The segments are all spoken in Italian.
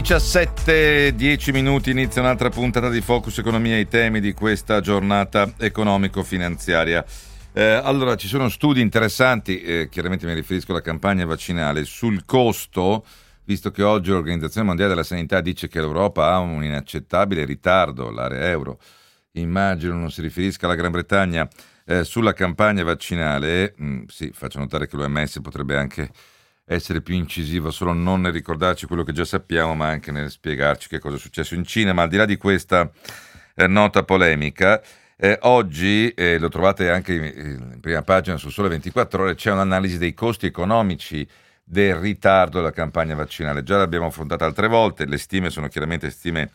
17, 10 minuti, inizia un'altra puntata di Focus Economia e i temi di questa giornata economico-finanziaria. Eh, allora, ci sono studi interessanti, eh, chiaramente mi riferisco alla campagna vaccinale, sul costo, visto che oggi l'Organizzazione Mondiale della Sanità dice che l'Europa ha un inaccettabile ritardo, l'area euro, immagino non si riferisca alla Gran Bretagna, eh, sulla campagna vaccinale, mh, mm, sì, faccio notare che l'OMS potrebbe anche essere più incisivo, solo non nel ricordarci quello che già sappiamo, ma anche nel spiegarci che cosa è successo in Cina. Ma al di là di questa eh, nota polemica, eh, oggi, eh, lo trovate anche in, in, prima pagina su Sole 24 Ore, c'è un'analisi dei costi economici del ritardo della campagna vaccinale. Già l'abbiamo affrontata altre volte, le stime sono chiaramente stime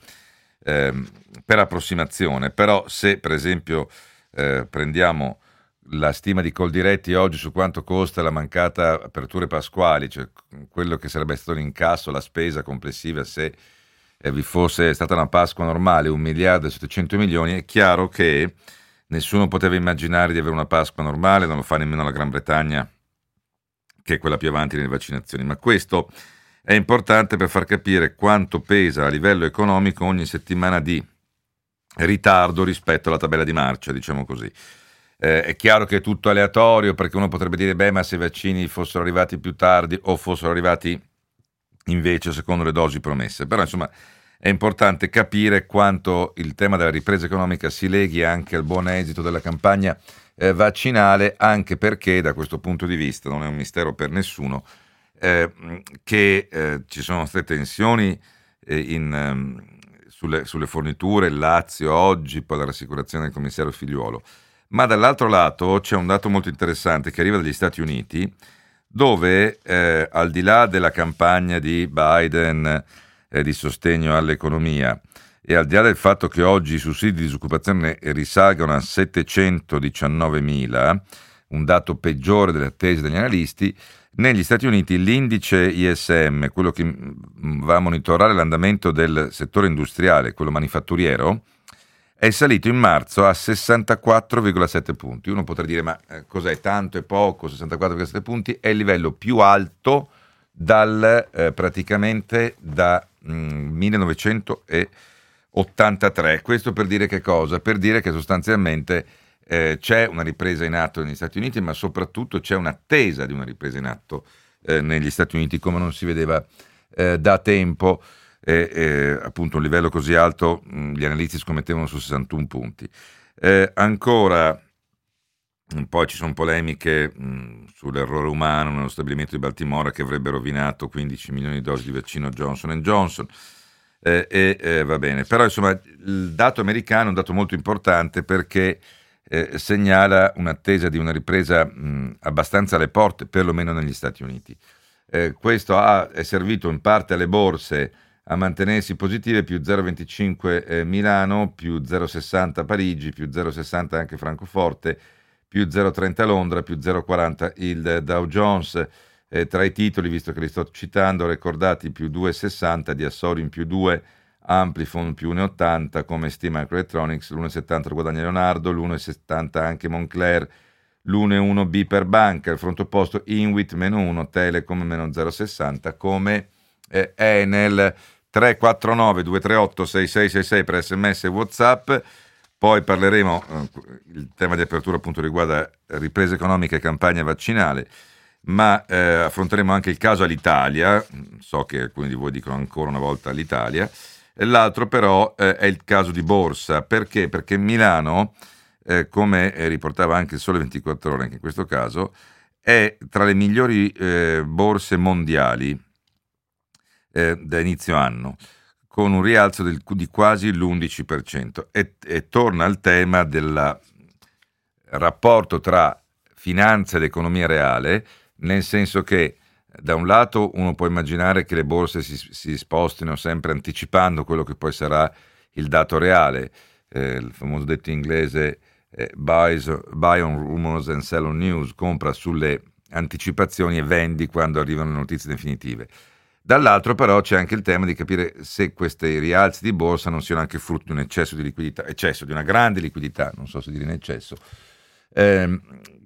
ehm, per approssimazione, però se per esempio eh, prendiamo la stima di Coldiretti oggi su quanto costa la mancata aperture pasquali, cioè quello che sarebbe stato l'incasso, la spesa complessiva se eh, vi fosse stata una Pasqua normale, un miliardo e 700 milioni, è chiaro che nessuno poteva immaginare di avere una Pasqua normale, non lo fa nemmeno la Gran Bretagna, che è quella più avanti nelle vaccinazioni, ma questo è importante per far capire quanto pesa a livello economico ogni settimana di ritardo rispetto alla tabella di marcia, diciamo così. Eh, è chiaro che è tutto aleatorio perché uno potrebbe dire, beh, ma se i vaccini fossero arrivati più tardi o fossero arrivati invece secondo le dosi promesse. Però insomma è importante capire quanto il tema della ripresa economica si leghi anche al buon esito della campagna eh, vaccinale, anche perché da questo punto di vista non è un mistero per nessuno eh, che eh, ci sono state tensioni eh, in, um, sulle, sulle, forniture, il Lazio oggi, poi la rassicurazione del commissario Figliuolo. Ma dall'altro lato c'è un dato molto interessante che arriva dagli Stati Uniti, dove eh, al di là della campagna di Biden eh, di sostegno all'economia e al di là del fatto che oggi i sussidi di disoccupazione risalgono a 719 mila, un dato peggiore delle attese degli analisti, negli Stati Uniti l'indice ISM, quello che mm, va a monitorare l'andamento del settore industriale, quello manifatturiero, è salito in marzo a 64,7 punti. Uno potrà dire, ma eh, cos'è tanto e poco? 64,7 punti è il livello più alto dal, eh, praticamente da mm, 1983. Questo per dire che cosa? Per dire che sostanzialmente eh, c'è una ripresa in atto negli Stati Uniti, ma soprattutto c'è un'attesa di una ripresa in atto eh, negli Stati Uniti, come non si vedeva eh, da tempo e, e appunto un livello così alto mh, gli analisti scommettevano su 61 punti. Eh, ancora, poi ci sono polemiche mh, sull'errore umano nello stabilimento di Baltimora che avrebbe rovinato 15 milioni di dosi di vaccino Johnson Johnson. Eh, eh, va bene, però insomma il dato americano è un dato molto importante perché eh, segnala un'attesa di una ripresa mh, abbastanza alle porte, perlomeno negli Stati Uniti. Eh, questo ha, è servito in parte alle borse a mantenersi positive, più 0,25 eh, Milano, più 0,60 Parigi, più 0,60 anche Francoforte, più 0,30 Londra, più 0,40 il Dow Jones. Eh, tra i titoli, visto che li sto citando, ricordati più 2,60 di Assori in più 2, Amplifon più 1,80 come stima Microelectronics, l'1,70 lo guadagna Leonardo, l'1,70 anche Moncler, l'1,1 B per banca, al fronte opposto Inwit meno 1, Telecom meno 0,60 come eh, Enel 349 238 6666 per sms e whatsapp. Poi parleremo, eh, il tema di apertura appunto riguarda ripresa economica e campagna vaccinale, ma eh, affronteremo anche il caso all'Italia, so che alcuni di voi dicono ancora una volta all'Italia, l'altro però eh, è il caso di Borsa, perché? Perché Milano, eh, come riportava anche il Sole 24 ore anche in questo caso, è tra le migliori eh, borse mondiali eh, da inizio anno, con un rialzo del, di quasi l'11%. E, e torna al tema della rapporto tra finanza ed economia reale, nel senso che da un lato uno può immaginare che le borse si, si spostino sempre anticipando quello che poi sarà il dato reale, eh, il famoso detto inglese eh, buys, buy on rumors and sell on news, compra sulle anticipazioni e vendi quando arrivano le notizie definitive. Dall'altro però c'è anche il tema di capire se questi rialzi di borsa non siano anche frutto di un eccesso di liquidità, eccesso di una grande liquidità, non so se dire in eccesso, ehm,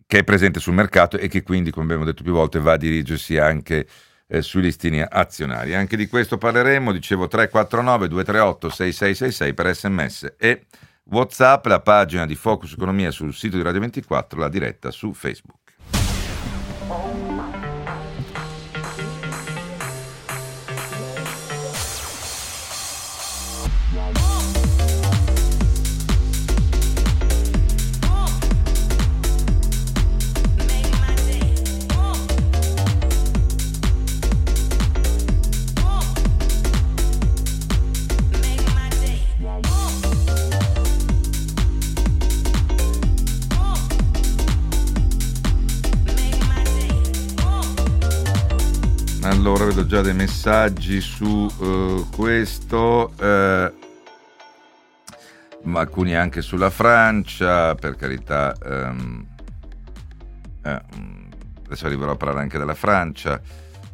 che è presente sul mercato e che quindi, come abbiamo detto più volte, va a dirigersi anche eh, sui listini azionari. Anche di questo parleremo, dicevo 349 238 6666 per sms e Whatsapp, la pagina di Focus Economia sul sito di Radio 24, la diretta su Facebook. Allora, vedo già dei messaggi su uh, questo, uh, ma alcuni anche sulla Francia, per carità. Um, eh, adesso arriverò a parlare anche della Francia.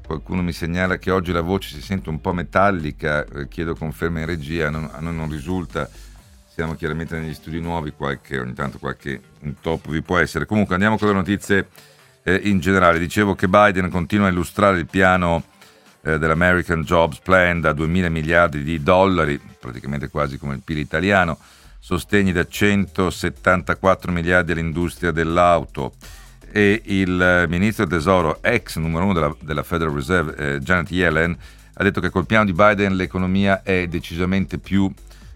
Qualcuno mi segnala che oggi la voce si sente un po' metallica, eh, chiedo conferma in regia, non, a noi non risulta. Siamo chiaramente negli studi nuovi, qualche, ogni tanto qualche intoppo vi può essere. Comunque andiamo con le notizie eh, in generale. Dicevo che Biden continua a illustrare il piano eh, dell'American Jobs Plan da 2 mila miliardi di dollari, praticamente quasi come il PIL italiano, sostegni da 174 miliardi all'industria dell'auto e il ministro del tesoro, ex numero uno della, della Federal Reserve, eh, Janet Yellen, ha detto che col piano di Biden l'economia è decisamente più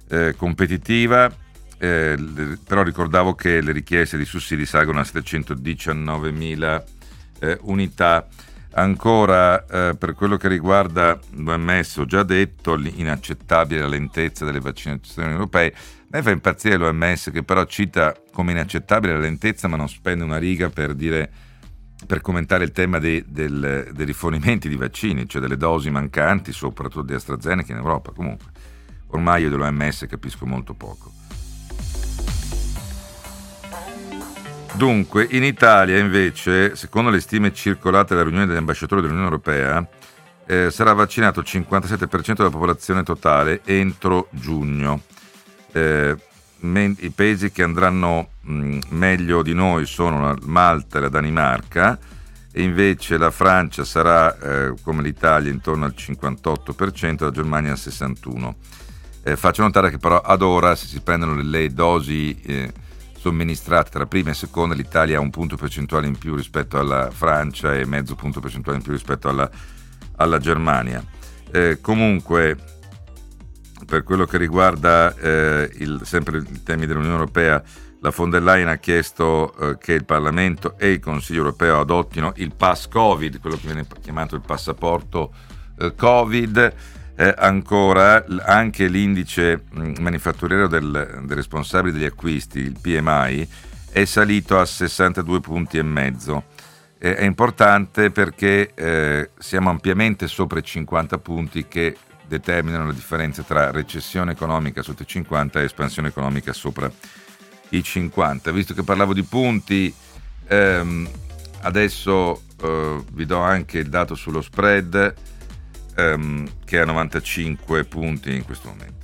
eh, competitiva eh, però ricordavo che le richieste di sussidi salgono a 719 mila eh, unità. Ancora eh, per quello che riguarda l'OMS, ho già detto l'inaccettabile lentezza delle vaccinazioni europee. A me fa impazzire l'OMS che però cita come inaccettabile la lentezza ma non spende una riga per dire per commentare il tema dei, del, dei rifornimenti di vaccini, cioè delle dosi mancanti, soprattutto di AstraZeneca in Europa. Comunque, ormai io dell'OMS capisco molto poco. Dunque, in Italia invece, secondo le stime circolate dalla riunione degli ambasciatori dell'Unione Europea, eh, sarà vaccinato il 57% della popolazione totale entro giugno. Eh, men- I paesi che andranno mh, meglio di noi sono la Malta e la Danimarca, e invece la Francia sarà, eh, come l'Italia, intorno al 58%, la Germania al 61%. Eh, faccio notare che però ad ora, se si prendono le, le dosi eh, somministrate tra prima e seconda, l'Italia ha un punto percentuale in più rispetto alla Francia e mezzo punto percentuale in più rispetto alla, alla Germania. Eh, comunque, per quello che riguarda eh, il, sempre i temi dell'Unione Europea, la von der Leyen ha chiesto eh, che il Parlamento e il Consiglio europeo adottino il pass Covid, quello che viene chiamato il passaporto eh, Covid eh, ancora anche l'indice mm, manifatturiero del, dei responsabili degli acquisti, il PMI, è salito a 62 punti e mezzo. Eh, è importante perché eh, siamo ampiamente sopra i 50 punti che determinano la differenza tra recessione economica sotto i 50 e espansione economica sopra i 50. Visto che parlavo di punti, ehm, adesso eh, vi do anche il dato sullo spread ehm, che ha 95 punti in questo momento.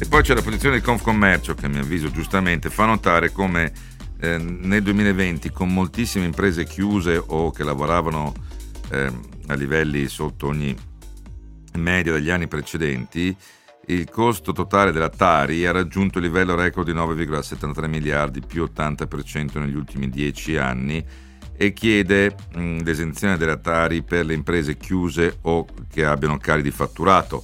E poi c'è la posizione del Confcommercio che a mio avviso giustamente fa notare come eh, nel 2020 con moltissime imprese chiuse o che lavoravano eh, a livelli sotto ogni media degli anni precedenti, il costo totale della Tari ha raggiunto il livello record di 9,73 miliardi, più 80% negli ultimi 10 anni, e chiede mh, l'esenzione della Tari per le imprese chiuse o che abbiano cali di fatturato.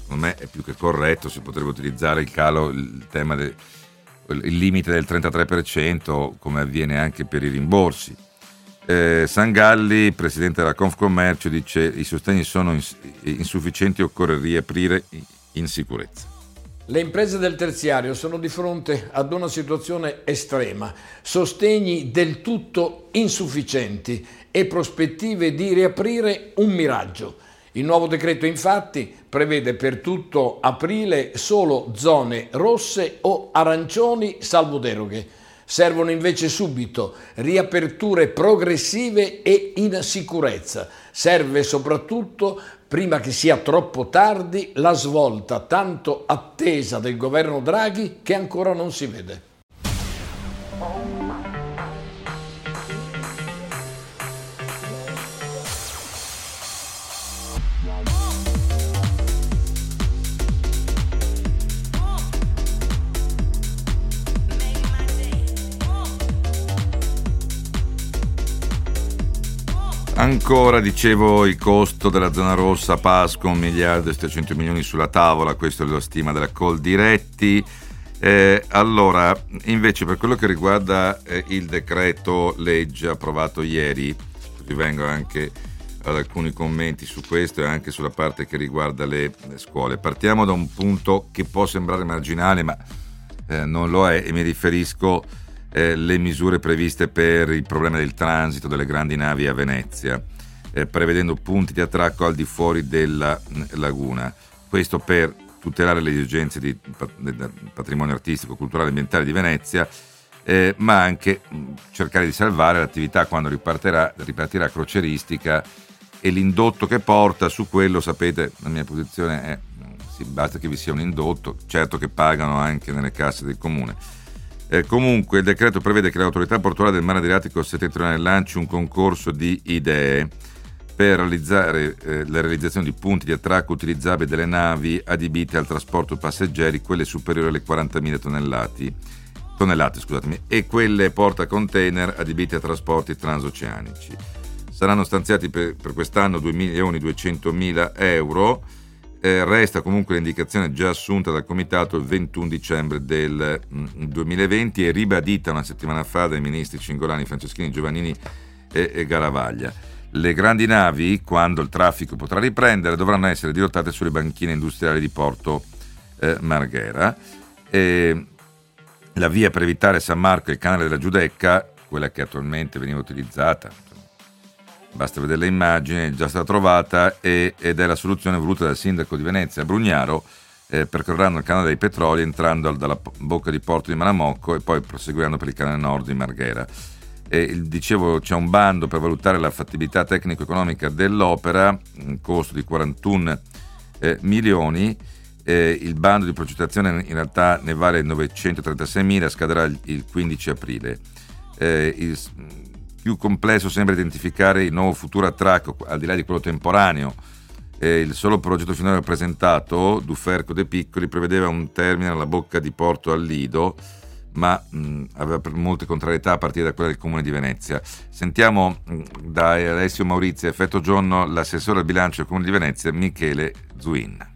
Secondo me è più che corretto, si potrebbe utilizzare il calo, il del il limite del 33%, come avviene anche per i rimborsi. Eh, Sangalli, presidente della Confcommercio, dice i sostegni sono ins- insufficienti, occorre riaprire in sicurezza. Le imprese del terziario sono di fronte ad una situazione estrema, sostegni del tutto insufficienti e prospettive di riaprire un miraggio. Il nuovo decreto infatti prevede per tutto aprile solo zone rosse o arancioni salvo deroghe. Servono invece subito riaperture progressive e in sicurezza. Serve soprattutto, prima che sia troppo tardi, la svolta tanto attesa del governo Draghi che ancora non si vede. Ancora dicevo il costo della zona rossa Pasqua, 1 miliardo e 700 milioni sulla tavola, questo è la stima della Col Diretti. Eh, allora, invece per quello che riguarda eh, il decreto legge approvato ieri, vi vengo anche ad alcuni commenti su questo e anche sulla parte che riguarda le, le scuole. Partiamo da un punto che può sembrare marginale, ma eh, non lo è, e mi riferisco eh, le misure previste per il problema del transito delle grandi navi a Venezia, eh, prevedendo punti di attracco al di fuori della mm, laguna. Questo per tutelare le esigenze di, del patrimonio artistico, culturale e ambientale di Venezia, eh, ma anche mm, cercare di salvare l'attività quando ripartirà, ripartirà croceristica e l'indotto che porta su quello, sapete, la mia posizione è mm, sì, basta che vi sia un indotto, certo che pagano anche nelle casse del comune eh, comunque il decreto prevede che l'autorità portuale del mare Adriatico settentrionale lanci un concorso di idee per realizzare eh, la realizzazione di punti di attracco utilizzabili delle navi adibite al trasporto passeggeri, quelle superiori alle 40.000 tonnellati, tonnellate scusatemi, e quelle porta container adibite a trasporti transoceanici. Saranno stanziati per, per quest'anno 2.200.000 euro eh, resta comunque l'indicazione già assunta dal Comitato il 21 dicembre del mh, mm, 2020 e ribadita una settimana fa dai ministri Cingolani, Franceschini, Giovannini e, e Garavaglia. Le grandi navi, quando il traffico potrà riprendere, dovranno essere dirottate sulle banchine industriali di Porto eh, Marghera. E la via per evitare San Marco e il canale della Giudecca, quella che attualmente veniva utilizzata, basta vedere le immagini, è già stata trovata e, ed è la soluzione voluta dal sindaco di Venezia, Brugnaro, eh, percorreranno il canale dei petroli entrando dalla bocca di porto di Manamocco e poi proseguiranno per il canale nord di Marghera. E, dicevo, c'è un bando per valutare la fattibilità tecnico-economica dell'opera, un costo di 41 eh, milioni. Eh, il bando di progettazione in realtà ne vale 936 mila, scaderà il, il 15 aprile. Eh, il, più complesso sembra identificare il nuovo futuro attracco, al di là di quello temporaneo. Eh, il solo progetto finora presentato, Duferco De Piccoli, prevedeva un termine alla bocca di Porto al Lido, ma mh, aveva molte contrarietà a partire da quella del Comune di Venezia. Sentiamo mh, da Alessio Maurizio, effetto giorno, l'assessore al bilancio del Comune di Venezia, Michele Zuin.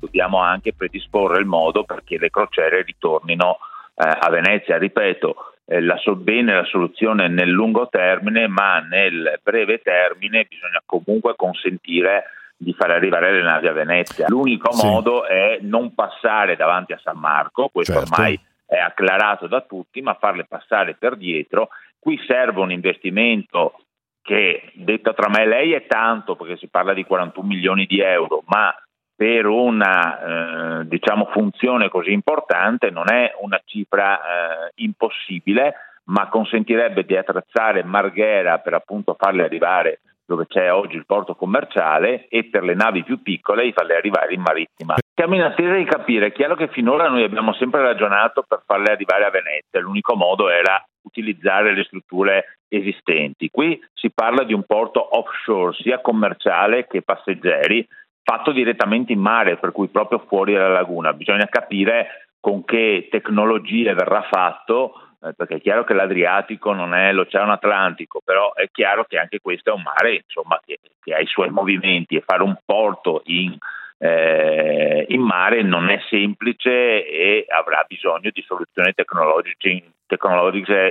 Dobbiamo anche predisporre il modo perché le crociere ritornino eh, a Venezia. Ripeto, eh, la, bene la soluzione nel lungo termine, ma nel breve termine bisogna comunque consentire di far arrivare le navi a Venezia. L'unico sì. modo è non passare davanti a San Marco, questo certo. ormai è acclarato da tutti, ma farle passare per dietro. Qui serve un investimento che, detto tra me e lei, è tanto perché si parla di 41 milioni di euro, ma per una eh, diciamo, funzione così importante non è una cifra eh, impossibile, ma consentirebbe di attrezzare Marghera per appunto farle arrivare dove c'è oggi il porto commerciale e per le navi più piccole di farle arrivare in marittima. Siamo in attesa di capire, è chiaro che finora noi abbiamo sempre ragionato per farle arrivare a Venezia, l'unico modo era utilizzare le strutture esistenti. Qui si parla di un porto offshore, sia commerciale che passeggeri, fatto direttamente in mare, per cui proprio fuori dalla laguna. Bisogna capire con che tecnologie verrà fatto, eh, perché è chiaro che l'Adriatico non è l'Oceano Atlantico, però è chiaro che anche questo è un mare insomma, che, che, ha i suoi movimenti e fare un porto in, eh, in, mare non è semplice e avrà bisogno di soluzioni tecnologiche,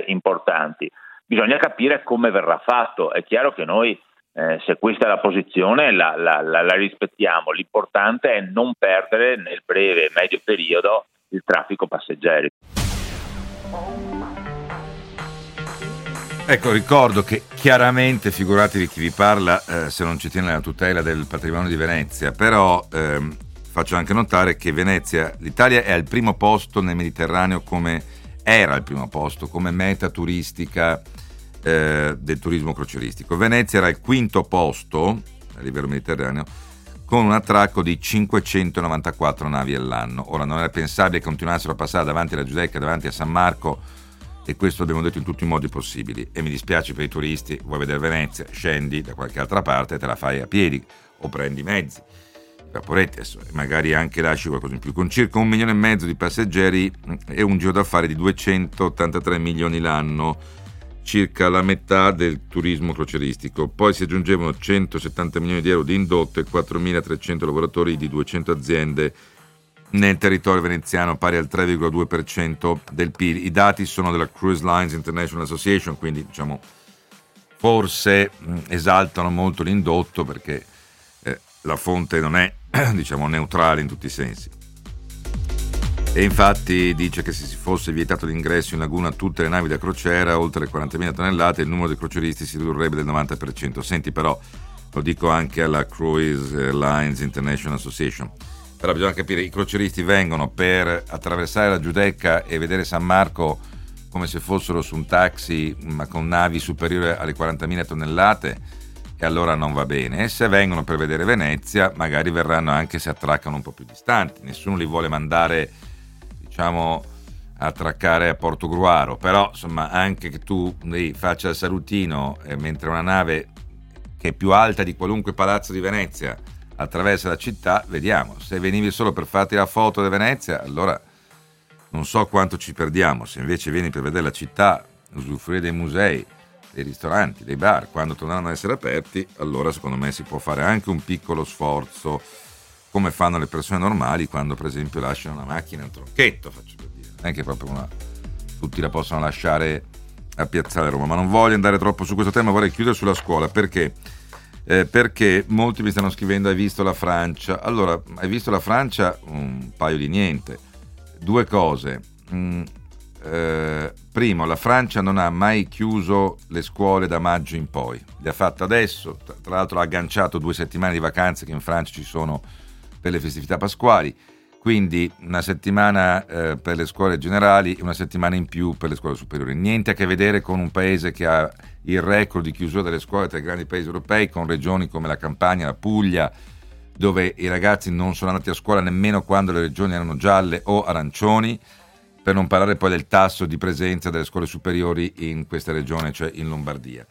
importanti. bisogna capire come verrà fatto. È chiaro che noi, eh, se questa è la posizione, la, la, la, la, rispettiamo. L'importante è non perdere nel breve e medio periodo il traffico passeggeri. Ecco, ricordo che chiaramente, figuratevi chi vi parla eh, se non ci tiene la tutela del patrimonio di Venezia, però ehm, faccio anche notare che Venezia, l'Italia è al primo posto nel Mediterraneo come era al primo posto come meta turistica eh, del turismo crocieristico. Venezia era al quinto posto a livello mediterraneo con un attracco di 594 navi all'anno. Ora non era pensabile che continuassero a passare davanti alla Giudecca, davanti a San Marco e questo l'abbiamo detto in tutti i modi possibili e mi dispiace per i turisti, vuoi vedere Venezia, scendi da qualche altra parte te la fai a piedi o prendi mezzi. Vaporetti magari anche lasci qualcosa in più. Con circa un milione e mezzo di passeggeri e un giro d'affari di 283 milioni l'anno circa la metà del turismo croceristico. Poi si aggiungevano 170 milioni di euro di indotto e 4.300 lavoratori di 200 aziende nel territorio veneziano, pari al 3,2% del PIL. I dati sono della Cruise Lines International Association, quindi diciamo forse esaltano molto l'indotto perché eh, la fonte non è diciamo neutrale in tutti i sensi. E infatti dice che se si fosse vietato l'ingresso in laguna a tutte le navi da crociera oltre le 40.000 tonnellate, il numero dei croceristi si ridurrebbe del 90%. Senti però, lo dico anche alla Cruise Lines International Association, però bisogna capire, i croceristi vengono per attraversare la Giudecca e vedere San Marco come se fossero su un taxi ma con navi superiori alle 40.000 tonnellate e allora non va bene. E se vengono per vedere Venezia, magari verranno anche se attraccano un po' più distanti. Nessuno li vuole mandare diciamo, attraccare a Porto Gruaro, però insomma anche che tu lì faccia il salutino eh, mentre una nave che è più alta di qualunque palazzo di Venezia attraversa la città, vediamo, se venivi solo per farti la foto di Venezia, allora non so quanto ci perdiamo, se invece vieni per vedere la città, usufruire dei musei, dei ristoranti, dei bar, quando torneranno ad essere aperti, allora secondo me si può fare anche un piccolo sforzo come fanno le persone normali quando per esempio lasciano una macchina in tronchetto, faccio per dire. Non è che proprio una, tutti la possono lasciare a Piazzale Roma, ma non voglio andare troppo su questo tema, vorrei chiudere sulla scuola perché? Eh, perché molti mi stanno scrivendo hai visto la Francia? Allora, hai visto la Francia? Un paio di niente. Due cose. Mm, eh, primo, la Francia non ha mai chiuso le scuole da maggio in poi, le ha fatte adesso, tra l'altro ha agganciato due settimane di vacanze che in Francia ci sono per le festività pasquali, quindi una settimana eh, per le scuole generali e una settimana in più per le scuole superiori. Niente a che vedere con un paese che ha il record di chiusura delle scuole tra i grandi paesi europei, con regioni come la Campania, la Puglia, dove i ragazzi non sono andati a scuola nemmeno quando le regioni erano gialle o arancioni, per non parlare poi del tasso di presenza delle scuole superiori in questa regione, cioè in Lombardia.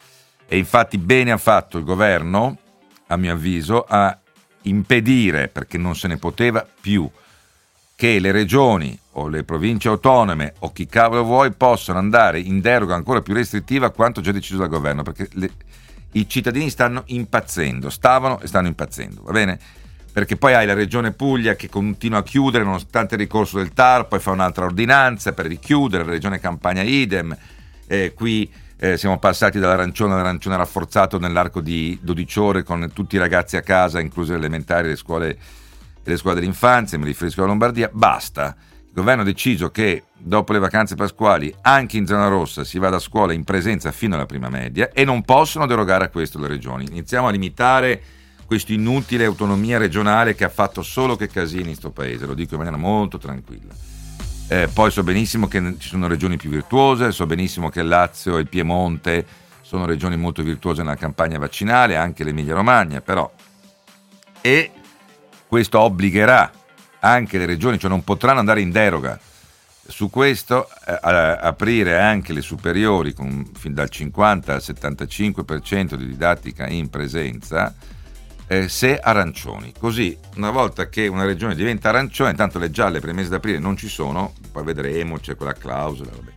E infatti bene ha fatto il governo, a mio avviso, a impedire, perché non se ne poteva più, che le regioni o le province autonome o chi cavolo vuoi possano andare in deroga ancora più restrittiva a quanto già deciso dal governo, perché le, i cittadini stanno impazzendo, stavano e stanno impazzendo, va bene? Perché poi hai la regione Puglia che continua a chiudere nonostante il ricorso del TAR, poi fa un'altra ordinanza per richiudere, la regione Campania idem, eh, qui eh, siamo passati dall'arancione all'arancione rafforzato nell'arco di 12 ore con tutti i ragazzi a casa, incluse le elementari le scuole, le scuole dell'infanzia, mi riferisco alla Lombardia, basta. Il governo ha deciso che dopo le vacanze pasquali anche in zona rossa si vada a scuola in presenza fino alla prima media e non possono derogare a questo le regioni. Iniziamo a limitare questa inutile autonomia regionale che ha fatto solo che casini in questo paese, lo dico in maniera molto tranquilla. Eh, poi so benissimo che ci sono regioni più virtuose, so benissimo che Lazio e il Piemonte sono regioni molto virtuose nella campagna vaccinale, anche l'Emilia Romagna, però. E questo obbligherà anche le regioni, cioè non potranno andare in deroga. Su questo eh, aprire anche le superiori con fin dal 50 al 75% di didattica in presenza eh, se arancioni. Così una volta che una regione diventa arancione, intanto le gialle per il mese d'aprile non ci sono, poi vedremo, c'è quella clausola, vabbè.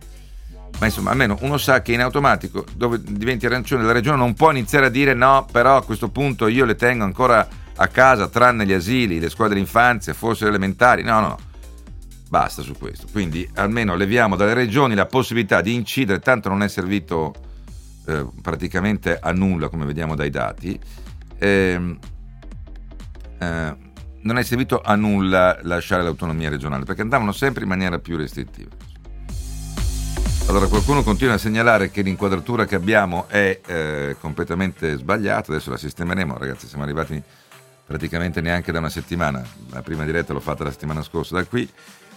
Ma insomma, almeno uno sa che in automatico dove diventi arancione la regione non può iniziare a dire no, però a questo punto io le tengo ancora a casa, tranne gli asili, le scuole dell'infanzia, forse le elementari. No, no, no. Basta su questo. Quindi almeno leviamo dalle regioni la possibilità di incidere, tanto non è servito eh, praticamente a nulla, come vediamo dai dati, ehm, eh, non è servito a nulla lasciare l'autonomia regionale, perché andavano sempre in maniera più restrittiva. Allora qualcuno continua a segnalare che l'inquadratura che abbiamo è eh, completamente sbagliata, adesso la sistemeremo, ragazzi, siamo arrivati praticamente neanche da una settimana, la prima diretta l'ho fatta la settimana scorsa da qui,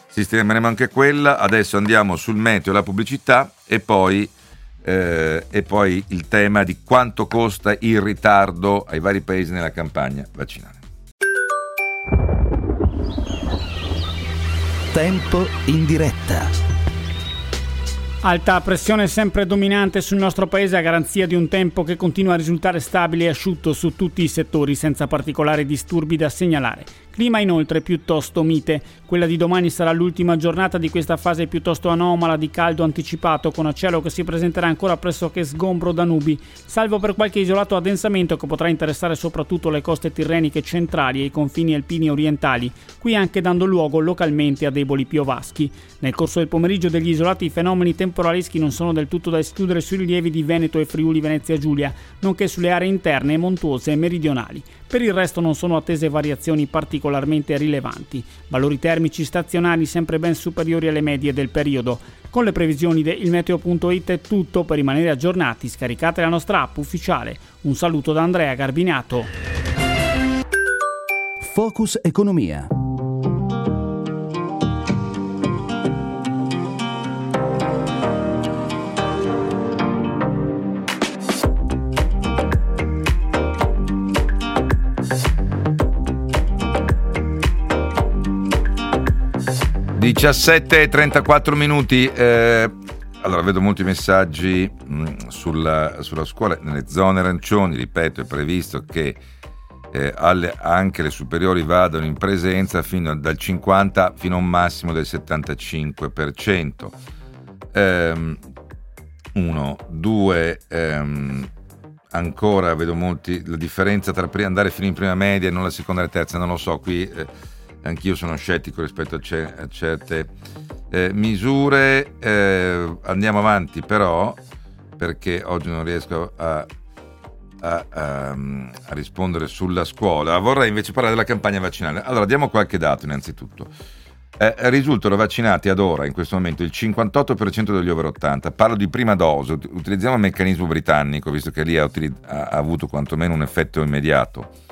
sistemeremo anche quella, adesso andiamo sul meteo e la pubblicità e poi, eh, e poi il tema di quanto costa il ritardo ai vari paesi nella campagna vaccinale. Tempo in diretta. Alta pressione sempre dominante sul nostro paese a garanzia di un tempo che continua a risultare stabile e asciutto su tutti i settori senza particolari disturbi da segnalare. Clima inoltre piuttosto mite. Quella di domani sarà l'ultima giornata di questa fase piuttosto anomala di caldo anticipato con cielo che si presenterà ancora pressoché sgombro da nubi, salvo per qualche isolato addensamento che potrà interessare soprattutto le coste tirreniche centrali e i confini alpini orientali, qui anche dando luogo localmente a deboli piovaschi. Nel corso del pomeriggio degli isolati fenomeni temporaleschi non sono del tutto da escludere sui rilievi di Veneto e Friuli Venezia Giulia, nonché sulle aree interne e montuose e meridionali. Per il resto non sono attese variazioni particolarmente rilevanti, valori termici stazionari sempre ben superiori alle medie del periodo. Con le previsioni di ilmeteo.it è tutto per rimanere aggiornati, scaricate la nostra app ufficiale. Un saluto da Andrea Garbinato. Focus Economia. 17 e 34 minuti. Eh, allora, vedo molti messaggi mh, mm, sulla, sulla, scuola. Nelle zone arancioni, ripeto, è previsto che eh, alle, anche le superiori vadano in presenza fino dal 50 fino a un massimo del 75%. Ehm, uno, due, ehm, ancora vedo molti la differenza tra andare fino in prima media e non la seconda e la terza, non lo so, qui eh, anch'io sono scettico rispetto a, ce- a certe eh, misure. Eh, andiamo avanti però, perché oggi non riesco a, a, a, a, rispondere sulla scuola. Vorrei invece parlare della campagna vaccinale. Allora, diamo qualche dato innanzitutto. Eh, risultano vaccinati ad ora, in questo momento, il 58% degli over 80. Parlo di prima dose, utilizziamo il meccanismo britannico, visto che lì ha, ha avuto quantomeno un effetto immediato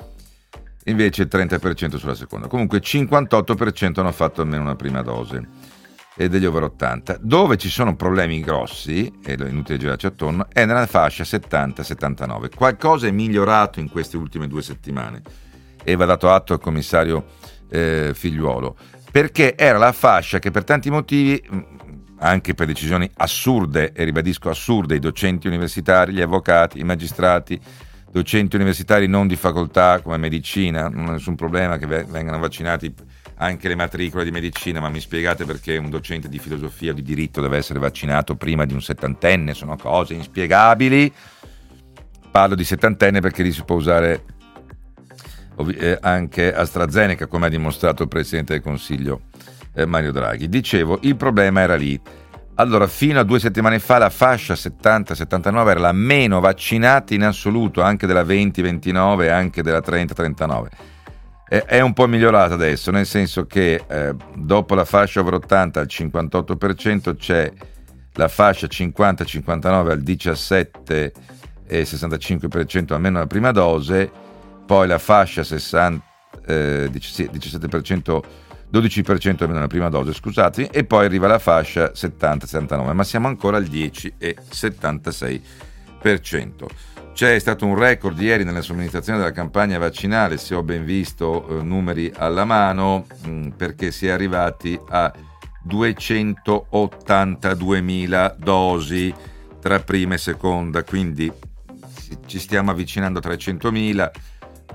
invece il 30% sulla seconda. Comunque 58% hanno fatto almeno una prima dose e degli over 80. Dove ci sono problemi grossi, e è inutile girarci attorno, è nella fascia 70-79. Qualcosa è migliorato in queste ultime due settimane e va dato atto al commissario eh, Figliuolo, perché era la fascia che per tanti motivi, anche per decisioni assurde, e ribadisco assurde, i docenti universitari, gli avvocati, i magistrati, docenti universitari non di facoltà come medicina, non ho nessun problema che vengano vaccinati anche le matricole di medicina, ma mi spiegate perché un docente di filosofia o di diritto deve essere vaccinato prima di un settantenne? Sono cose inspiegabili. Parlo di settantenne perché lì si può usare eh, anche AstraZeneca, come ha dimostrato il Presidente del Consiglio eh, Mario Draghi. Dicevo, il problema era lì. Allora, fino a due settimane fa la fascia 70-79 era la meno vaccinata in assoluto, anche della 20-29 e anche della 30-39. È un po' migliorata adesso, nel senso che eh, dopo la fascia over 80 al 58% c'è la fascia 50-59 al 17 e 65% almeno la prima dose, poi la fascia 60, eh, 17% 12% almeno la prima dose, scusate, e poi arriva la fascia 70-79, ma siamo ancora al 10,76%. C'è stato un record ieri nella somministrazione della campagna vaccinale, se ho ben visto eh, numeri alla mano, mh, mm, perché si è arrivati a 282.000 dosi tra prima e seconda, quindi ci stiamo avvicinando a 300.000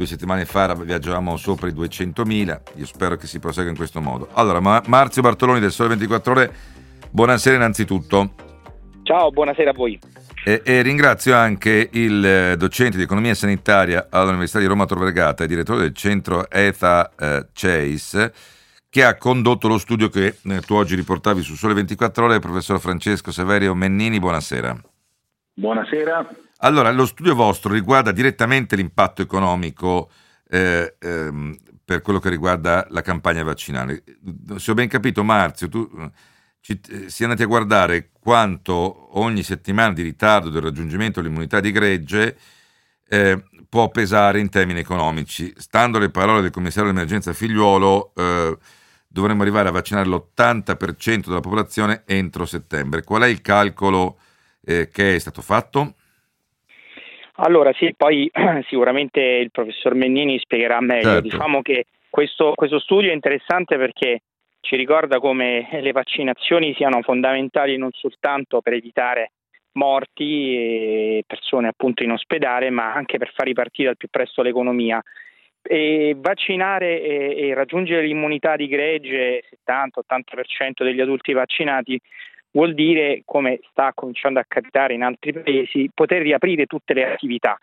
due settimane fa viaggiavamo sopra i 200.000, io spero che si prosegua in questo modo. Allora, Marzio Bartoloni del Sole 24 Ore, buonasera innanzitutto. Ciao, buonasera a voi. E, e, ringrazio anche il eh, docente di economia sanitaria all'Università di Roma Tor Vergata e direttore del centro ETA eh, Chase che ha condotto lo studio che eh, tu oggi riportavi su Sole 24 Ore, il professor Francesco Severio Mennini. Buonasera. Buonasera. Allora, lo studio vostro riguarda direttamente l'impatto economico eh, ehm, per quello che riguarda la campagna vaccinale. Se ho ben capito, Marzio, tu ci, eh, si è andati a guardare quanto ogni settimana di ritardo del raggiungimento dell'immunità di gregge eh, può pesare in termini economici. Stando alle parole del commissario dell'emergenza Figliuolo, eh, dovremmo arrivare a vaccinare l'80% della popolazione entro settembre. Qual è il calcolo eh, che è stato fatto? Allora sì, poi sicuramente il professor Mennini spiegherà meglio. Certo. Diciamo che questo, questo studio è interessante perché ci ricorda come le vaccinazioni siano fondamentali non soltanto per evitare morti e persone appunto in ospedale, ma anche per far ripartire al più presto l'economia. E vaccinare e, e raggiungere l'immunità di gregge, 70-80% degli adulti vaccinati, vuol dire, come sta cominciando a capitare in altri paesi, poter riaprire tutte le attività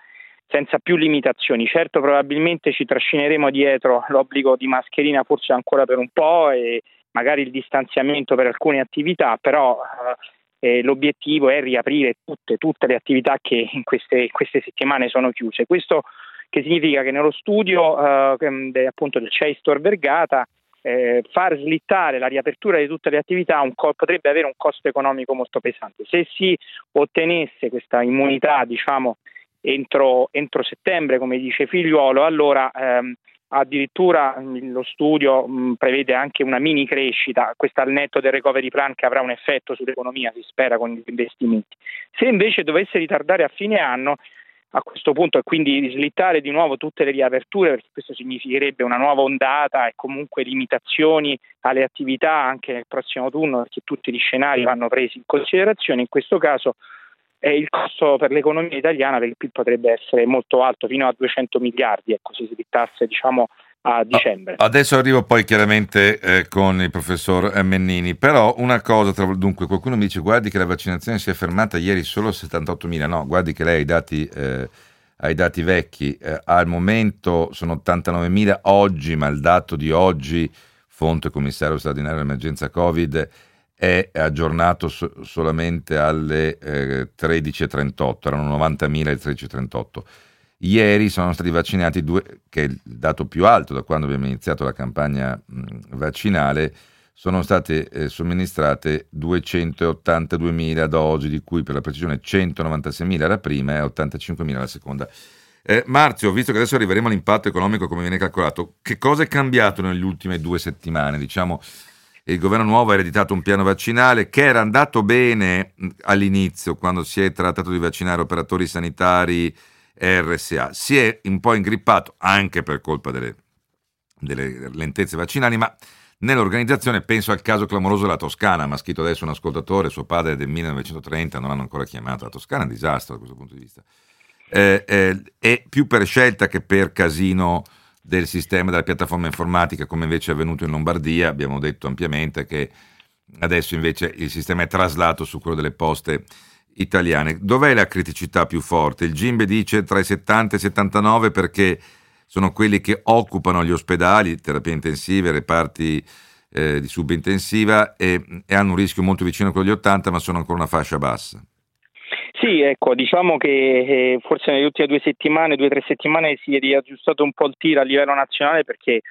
senza più limitazioni. Certo, probabilmente ci trascineremo dietro l'obbligo di mascherina forse ancora per un po' e magari il distanziamento per alcune attività, però eh, l'obiettivo è riaprire tutte, tutte, le attività che in queste, queste, settimane sono chiuse. Questo che significa che nello studio eh, appunto del CEI Store Vergata eh, far slittare la riapertura di tutte le attività co- potrebbe avere un costo economico molto pesante. Se si ottenesse questa immunità, diciamo, entro, entro settembre, come dice Figliuolo, allora ehm, addirittura lo studio mh, prevede anche una mini crescita, questo al netto del recovery plan che avrà un effetto sull'economia, si spera, con gli investimenti. Se invece dovesse ritardare a fine anno, a questo punto e quindi slittare di nuovo tutte le riaperture perché questo significherebbe una nuova ondata e comunque limitazioni alle attività anche nel prossimo turno perché tutti gli scenari vanno presi in considerazione. In questo caso eh, il costo per l'economia italiana per il PIL potrebbe essere molto alto fino a 200 miliardi ecco, se slittasse diciamo a dicembre. Adesso arrivo poi chiaramente eh, con il professor Mennini, però una cosa, dunque qualcuno mi dice guardi che la vaccinazione si è fermata ieri solo a 78.000, no, guardi che lei ha i dati, eh, ha i dati vecchi, eh, al momento sono 89.000 oggi, ma il dato di oggi, fonte commissario straordinario dell'emergenza Covid, è aggiornato so- solamente alle 13.38, eh, erano 90.000 e 13.38 Ieri sono stati vaccinati due, che è il dato più alto da quando abbiamo iniziato la campagna vaccinale, sono state eh, somministrate 282.000 dosi, di cui per la precisione 196.000 la prima e 85.000 la seconda. Eh, Marzio, visto che adesso arriveremo all'impatto economico come viene calcolato, che cosa è cambiato nelle ultime due settimane? Diciamo, il governo nuovo ha ereditato un piano vaccinale che era andato bene all'inizio, quando si è trattato di vaccinare operatori sanitari, RSA. Si è un po' ingrippato anche per colpa delle, delle lentezze vaccinali, ma nell'organizzazione penso al caso clamoroso della Toscana, mi ha scritto adesso un ascoltatore, suo padre è del 1930, non l'hanno ancora chiamata la Toscana, è un disastro da questo punto di vista. Eh, eh, è più per scelta che per casino del sistema della piattaforma informatica, come invece è avvenuto in Lombardia, abbiamo detto ampiamente che adesso invece il sistema è traslato su quello delle poste italiane. Dov'è la criticità più forte? Il Gimbe dice tra i 70 e i 79 perché sono quelli che occupano gli ospedali, terapie intensive, reparti eh, di subintensiva e, e, hanno un rischio molto vicino a quello degli 80 ma sono ancora una fascia bassa. Sì, ecco, diciamo che eh, forse nelle ultime due settimane, due o tre settimane si è riaggiustato un po' il tiro a livello nazionale perché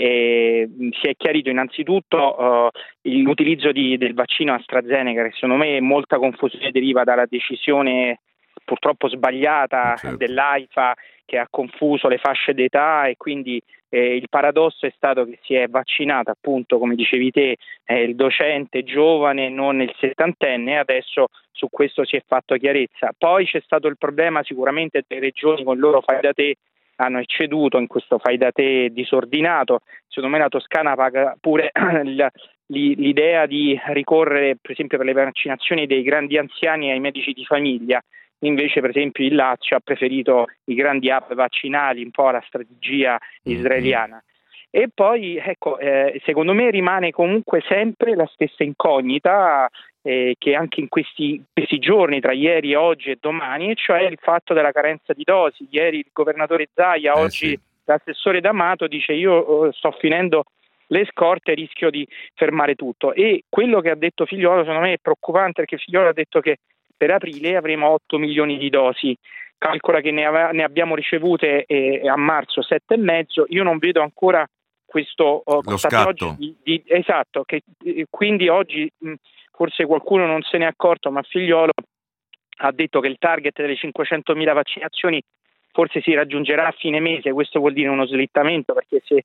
eh, si è chiarito innanzitutto uh, l'utilizzo di, del vaccino AstraZeneca, che secondo me molta confusione deriva dalla decisione purtroppo sbagliata certo. dell'AIFA che ha confuso le fasce d'età e quindi eh, il paradosso è stato che si è vaccinato appunto come dicevi te eh, il docente giovane non il settantenne e adesso su questo si è fatto chiarezza. Poi c'è stato il problema sicuramente delle regioni con il loro fai da te hanno ecceduto in questo fai da te disordinato. Secondo me la Toscana paga pure l'idea di ricorrere, per esempio, per le vaccinazioni dei grandi anziani ai medici di famiglia. Invece, per esempio, il Lazio ha preferito i grandi hub vaccinali, un po' la strategia mm-hmm. israeliana. E poi, ecco, eh, secondo me rimane comunque sempre la stessa incognita eh, che anche in questi, questi, giorni, tra ieri, oggi e domani, e cioè il fatto della carenza di dosi. Ieri il governatore Zaia, eh oggi sì. l'assessore D'Amato dice io oh, sto finendo le scorte e rischio di fermare tutto. E quello che ha detto Figliolo secondo me è preoccupante perché Figliolo ha detto che per aprile avremo 8 milioni di dosi. Calcola che ne, ave- ne abbiamo ricevute eh, a marzo 7,5. Io non vedo ancora questo uh, lo scatto. Di, di, esatto, che, eh, quindi oggi mh, forse qualcuno non se ne è accorto, ma Figliolo ha detto che il target delle 500.000 vaccinazioni forse si raggiungerà a fine mese, questo vuol dire uno slittamento perché se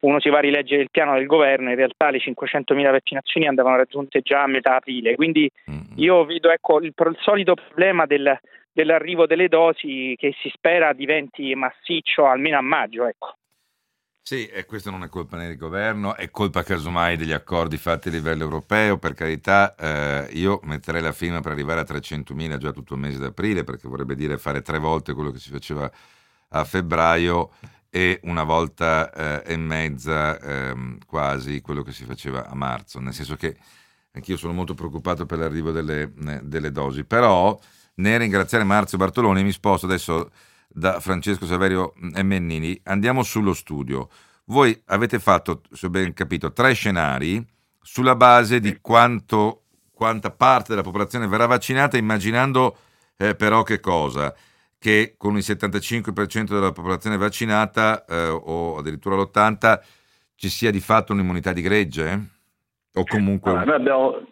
uno si va a rileggere il piano del governo, in realtà le 500.000 vaccinazioni andavano raggiunte già a metà aprile, quindi io vedo ecco, il, il solito problema del, dell'arrivo delle dosi che si spera diventi massiccio almeno a maggio. Ecco. Sì, e questo non è colpa né del governo, è colpa casomai degli accordi fatti a livello europeo, per carità eh, io metterei la firma per arrivare a 300.000 già tutto il mese d'aprile, perché vorrebbe dire fare tre volte quello che si faceva a febbraio e una volta eh, e mezza eh, quasi quello che si faceva a marzo, nel senso che anch'io sono molto preoccupato per l'arrivo delle, delle dosi, però nel ringraziare Marzio Bartoloni mi sposto adesso da Francesco Saverio e Mennini. Andiamo sullo studio. Voi avete fatto, se ho ben capito, tre scenari sulla base di quanto, quanta parte della popolazione verrà vaccinata, immaginando eh, però che cosa? Che con il 75% della popolazione vaccinata eh, o addirittura l'80% ci sia di fatto un'immunità di gregge? O comunque... Allora, noi abbiamo,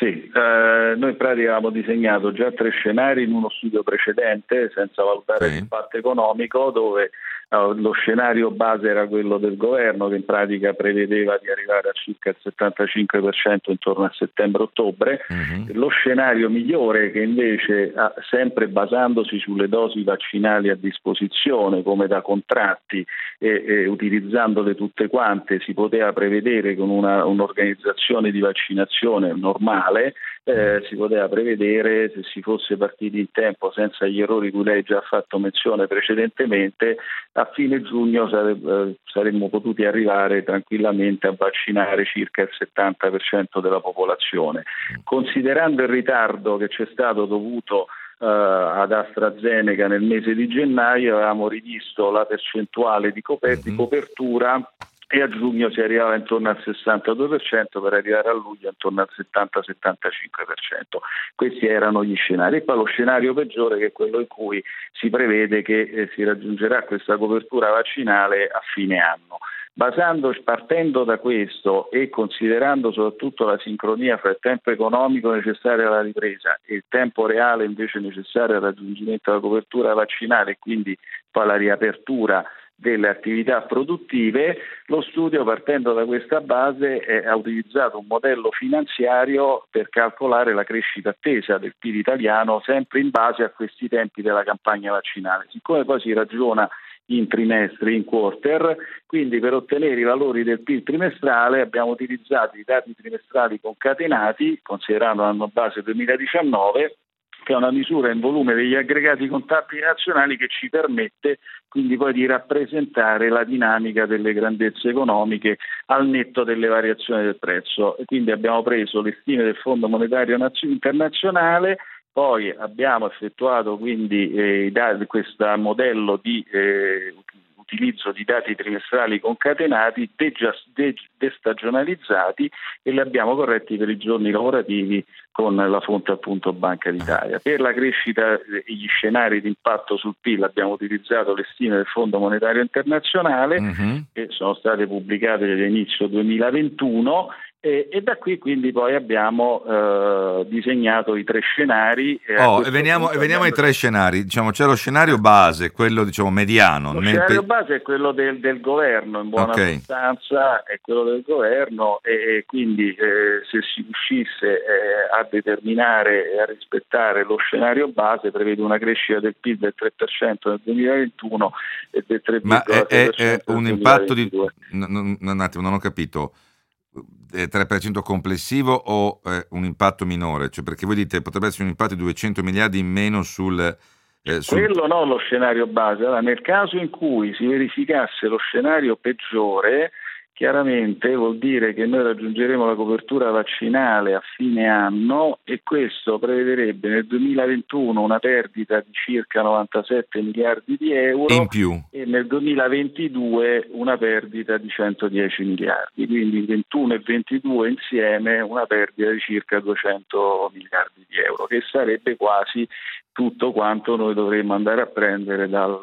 sì, eh, noi in pratica avevamo disegnato già tre scenari in uno studio precedente, senza valutare sì. l'impatto economico, dove lo scenario base era quello del governo che in pratica prevedeva di arrivare a circa il 75% intorno a settembre-ottobre. Uh-huh. Lo scenario migliore che invece, sempre basandosi sulle dosi vaccinali a disposizione come da contratti e, e utilizzandole tutte quante, si poteva prevedere con una, un'organizzazione di vaccinazione normale, eh, si poteva prevedere se si fosse partiti in tempo senza gli errori cui lei già ha fatto menzione precedentemente a fine giugno eh, saremmo potuti arrivare tranquillamente a vaccinare circa il 70% della popolazione. Considerando il ritardo che c'è stato dovuto Uh, ad AstraZeneca nel mese di gennaio avevamo rivisto la percentuale di, coper- di mhm. copertura e a giugno si arrivava intorno al 62% per arrivare a luglio intorno al 70-75%. Questi erano gli scenari. E poi lo scenario peggiore che è quello in cui si prevede che eh, si raggiungerà questa copertura vaccinale a fine anno. Basando, partendo da questo e considerando soprattutto la sincronia fra il tempo economico necessario alla ripresa e il tempo reale invece necessario al raggiungimento della copertura vaccinale e quindi poi la riapertura delle attività produttive, lo studio partendo da questa base eh, ha utilizzato un modello finanziario per calcolare la crescita attesa del PIL italiano sempre in base a questi tempi della campagna vaccinale. Siccome poi si ragiona in trimestri, in quarter, quindi per ottenere i valori del PIL trimestrale abbiamo utilizzato i dati trimestrali concatenati, considerando l'anno base 2019, che è una misura in volume degli aggregati contabili nazionali che ci permette quindi poi di rappresentare la dinamica delle grandezze economiche al netto delle variazioni del prezzo. E quindi abbiamo preso le stime del Fondo Monetario Internazionale poi abbiamo effettuato quindi eh, questo modello di eh, utilizzo di dati trimestrali concatenati, destagionalizzati e li abbiamo corretti per i giorni lavorativi con la fonte appunto Banca d'Italia. Per la crescita e gli scenari di impatto sul PIL abbiamo utilizzato le stime del Fondo Monetario Internazionale uh-huh. che sono state pubblicate all'inizio 2021 e, e, da qui quindi poi abbiamo eh, disegnato i tre scenari. E oh, e veniamo, e veniamo ai tre scenari. Diciamo, c'è lo scenario base, quello diciamo, mediano. Lo scenario base è quello del, del governo, in buona okay. sostanza è quello del governo e, quindi eh, se si riuscisse eh, a determinare e a rispettare lo scenario base prevede una crescita del PIL del 3% nel 2021 e del 3,3% Ma è, è, è un impatto di... No, un attimo, non ho capito 3% eh, complessivo o eh, un impatto minore? Cioè, perché voi dite potrebbe essere un impatto di 200 miliardi in meno sul... Eh, sul... Quello no, lo scenario base. Allora, nel caso in cui si verificasse lo scenario peggiore, chiaramente vuol dire che noi raggiungeremo la copertura vaccinale a fine anno e questo prevederebbe nel 2021 una perdita di circa 97 miliardi di euro in più. e nel 2022 una perdita di 110 miliardi, quindi 21 e 22 insieme una perdita di circa 200 miliardi di euro, che sarebbe quasi tutto quanto noi dovremmo andare a prendere dal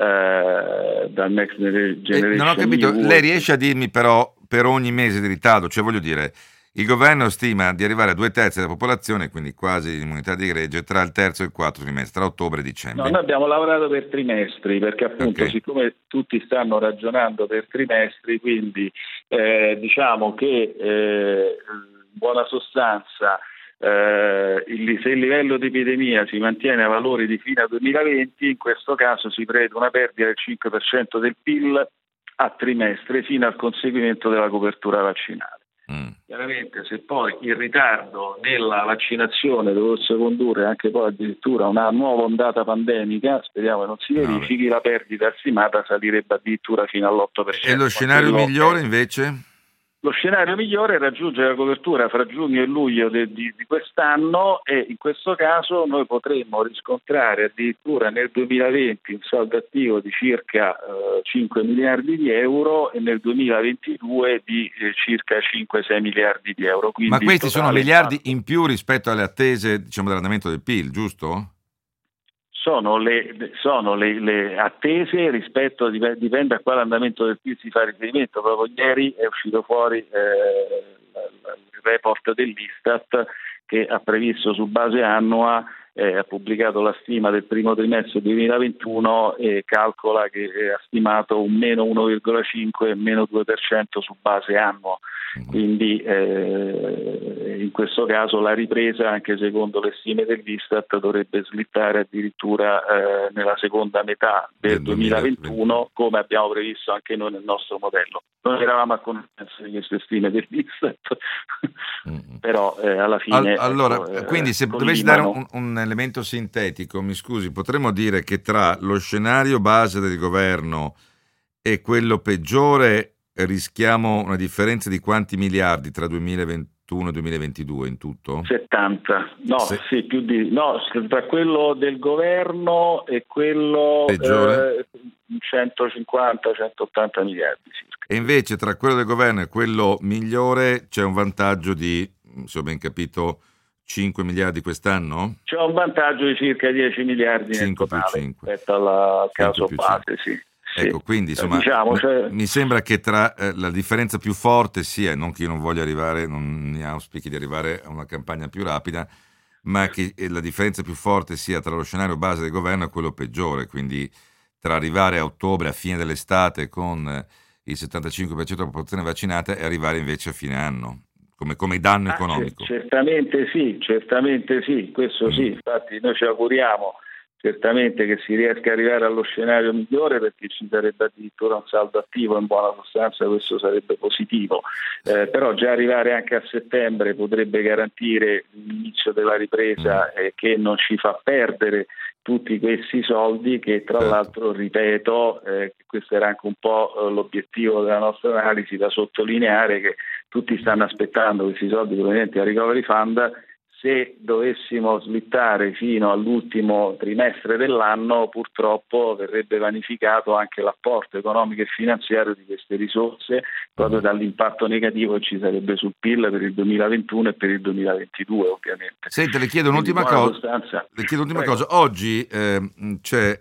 eh, dal Next Generation. Eh, non ho capito, EU. lei riesce a dirmi però per ogni mese di ritardo, cioè voglio dire, il governo stima di arrivare a due terzi della popolazione, quindi quasi l'immunità di gregge, tra il terzo e il quarto trimestre, tra ottobre e dicembre. No, noi abbiamo lavorato per trimestri, perché appunto okay. siccome tutti stanno ragionando per trimestri, quindi eh, diciamo che eh, in buona sostanza eh, il, se il livello di epidemia si mantiene a valori di fine 2020, in questo caso si prevede una perdita del 5% del PIL a trimestre fino al conseguimento della copertura vaccinale. Mm. Chiaramente se poi il ritardo nella vaccinazione dovesse condurre anche poi addirittura a una nuova ondata pandemica, speriamo che non si verifichi, no, la perdita stimata salirebbe addirittura fino all'8%. E lo scenario migliore invece? Lo scenario migliore è raggiungere la copertura fra giugno e luglio de, di, di, quest'anno e in questo caso noi potremmo riscontrare addirittura nel 2020 un saldo attivo di circa eh, 5 miliardi di euro e nel 2022 di eh, circa 5-6 miliardi di euro. Quindi Ma questi sono miliardi in più rispetto alle attese diciamo, dell'andamento del PIL, giusto? Sono le, sono le, le attese rispetto, dipende a quale andamento del PIL si fa riferimento. Proprio ieri è uscito fuori eh, il report dell'Istat che ha previsto su base annua eh, ha pubblicato la stima del primo trimestre 2021 e calcola che ha stimato un meno 1,5 e meno 2% su base annua. Mm-hmm. Quindi eh, in questo caso la ripresa, anche secondo le stime dell'Istat, dovrebbe slittare addirittura eh, nella seconda metà del 2021, come abbiamo previsto anche noi nel nostro modello. Noi eravamo a conoscenza di queste stime dell'Istat, mm-hmm. però eh, alla fine... allora, ecco, eh, quindi se dovessi dare un, un elemento sintetico, mi scusi, potremmo dire che tra lo scenario base del governo e quello peggiore rischiamo una differenza di quanti miliardi tra 2021 e 2022 in tutto? 70, no, Se... sì, più di... No, tra quello del governo e quello... Peggiore? Eh, 150-180 miliardi circa. E invece tra quello del governo e quello migliore c'è un vantaggio di, se ho ben capito, 5 miliardi quest'anno? C'è un vantaggio di circa 10 miliardi 5 nel totale 5. rispetto al caso base, sì. Ecco, quindi insomma, diciamo, cioè... mi sembra che tra eh, la differenza più forte sia, non che io non voglia arrivare, non mi auspichi di arrivare a una campagna più rapida, ma che eh, la differenza più forte sia tra lo scenario base del governo e quello peggiore, quindi tra arrivare a ottobre, a fine dell'estate, con eh, il 75% della popolazione vaccinata e arrivare invece a fine anno come, come danno ah, economico. Certamente sì, certamente sì, questo sì, mm. infatti noi ci auguriamo certamente che si riesca ad arrivare allo scenario migliore perché ci sarebbe addirittura un saldo attivo in buona sostanza, questo sarebbe positivo, eh, però già arrivare anche a settembre potrebbe garantire l'inizio della ripresa eh, che non ci fa perdere tutti questi soldi che tra certo. l'altro ripeto, eh, questo era anche un po' eh, l'obiettivo della nostra analisi da sottolineare che tutti stanno aspettando questi soldi provenienti dal Recovery Fund se dovessimo slittare fino all'ultimo trimestre dell'anno purtroppo verrebbe vanificato anche l'apporto economico e finanziario di queste risorse proprio dall'impatto negativo che ci sarebbe sul PIL per il 2021 e per il 2022 ovviamente. Senta, le chiedo un'ultima, cosa. Le chiedo un'ultima cosa. Oggi eh, c'è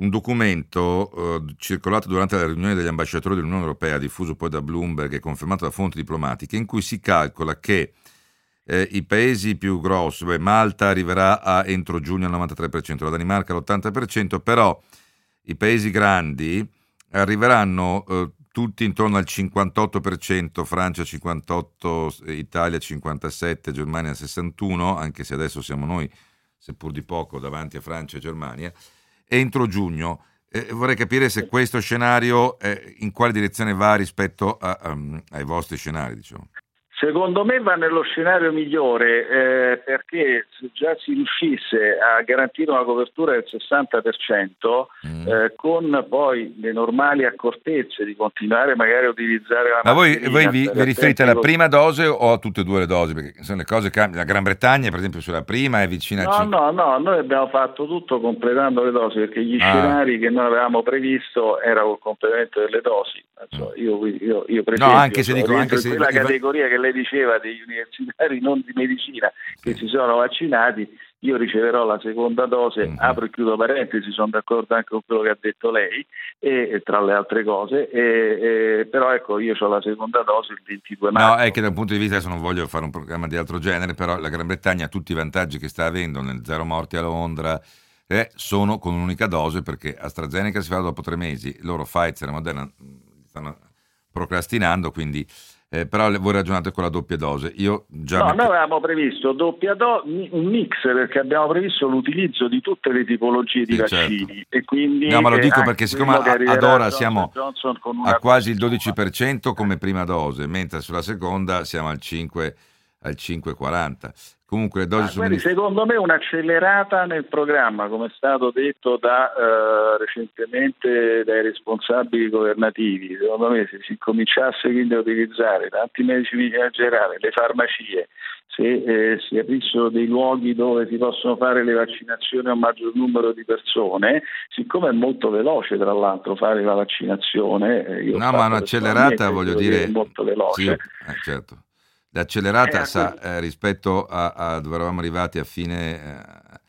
un documento eh, circolato durante la riunione degli ambasciatori dell'Unione Europea, diffuso poi da Bloomberg e confermato da fonti diplomatiche, in cui si calcola che eh, i paesi più grossi, beh, Malta arriverà a entro giugno al 93%, la Danimarca all'80%, però i paesi grandi arriveranno eh, tutti intorno al 58%, Francia 58, Italia 57, Germania 61, anche se adesso siamo noi, seppur di poco, davanti a Francia e Germania, entro giugno. Eh, vorrei capire se questo scenario eh, in quale direzione va rispetto a, um, ai vostri scenari, diciamo. Secondo me va nello scenario migliore eh, perché se già si riuscisse a garantire una copertura del 60% mm. eh, con poi le normali accortezze di continuare magari a utilizzare la Ma voi, voi vi, vi riferite alla prima dose o a tutte e due le dosi? Perché sono le cose cambiano. La Gran Bretagna, per esempio, sulla prima è vicina no, a 5. No, no, noi abbiamo fatto tutto completando le dosi perché gli ah. scenari che noi avevamo previsto erano il completamento delle dosi. So, io, io, io per no, anche se dico anche se quella categoria che lei lei diceva degli universitari non di medicina che si sono vaccinati, io riceverò la seconda dose, mm-hmm. apro e chiudo parentesi, sono d'accordo anche con quello che ha detto lei, e, tra le altre cose, e, e, però ecco io ho la seconda dose il 22 marzo. No, è che da un punto di vista, adesso non voglio fare un programma di altro genere, però la Gran Bretagna ha tutti i vantaggi che sta avendo nel zero morti a Londra, eh, sono con un'unica dose perché AstraZeneca si fa dopo tre mesi, loro Pfizer e Moderna stanno procrastinando, quindi eh, però voi ragionate con la doppia dose. Io già no, mi... noi avevamo previsto doppia dose, un mix perché abbiamo previsto l'utilizzo di tutte le tipologie di sì, certo. vaccini. Certo. E quindi no, ma lo dico perché siccome ad ora siamo a quasi il 12% come prima dose, mentre sulla seconda siamo al 5 al 5,40. Comunque ah, sono... Secondo me un'accelerata nel programma, come è stato detto da, uh, recentemente dai responsabili governativi. Secondo me se si cominciasse quindi a utilizzare tanti medici generali, le farmacie, se eh, si aprissero dei luoghi dove si possono fare le vaccinazioni a un maggior numero di persone, siccome è molto veloce tra l'altro fare la vaccinazione... Eh, no, ma un'accelerata voglio dire... Molto veloce. Sì, eh, certo L'accelerata eh, sa, eh, rispetto a, a, dove eravamo arrivati a fine, eh,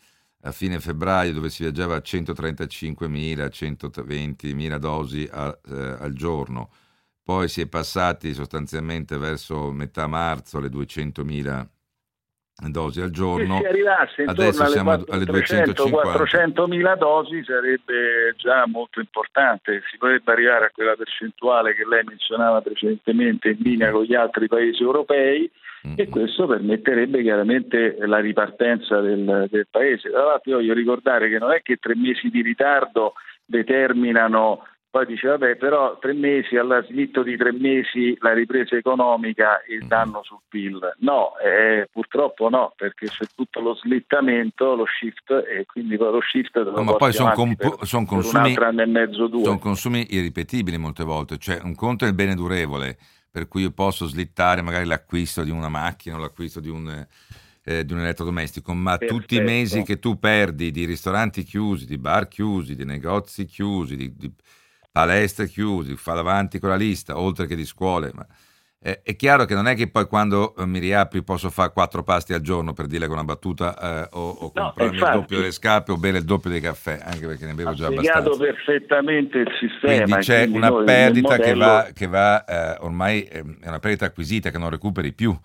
a fine, febbraio, dove si viaggiava a 135.000, 120.000 dosi a, eh, al giorno, poi si è passati sostanzialmente verso metà marzo alle 200.000 dosi al giorno. Se si arrivasse Adesso alle siamo 400, alle 250. 400.000 dosi sarebbe già molto importante, si potrebbe arrivare a quella percentuale che lei menzionava precedentemente in linea con gli altri paesi europei mm-hmm. e questo permetterebbe chiaramente la ripartenza del, del paese. Tra l'altro io voglio ricordare che non è che tre mesi di ritardo determinano poi dice, vabbè, però tre mesi, alla slitto di tre mesi la ripresa economica e il mm. danno sul PIL. No, eh, purtroppo no, perché c'è tutto lo slittamento, lo shift, e quindi lo shift no, ma poi sono, comp- son consumi, sono consumi irripetibili molte volte, cioè un conto è il bene durevole, per cui io posso slittare magari l'acquisto di una macchina o l'acquisto di un... Eh, di un elettrodomestico, ma Perfetto. tutti i mesi che tu perdi di ristoranti chiusi, di bar chiusi, di negozi chiusi, di, di palestre chiusi, fa davanti con la lista, oltre che di scuole. Ma è, è, chiaro che non è che poi quando eh, mi riapri posso fare quattro pasti al giorno per dire con una battuta eh, o, o no, comprarmi infatti, il doppio delle scarpe o bere il doppio dei caffè, anche perché ne bevo già abbastanza. Ha perfettamente il sistema. Quindi c'è quindi una perdita modello... che va, che va eh, ormai è una perdita acquisita che non recuperi più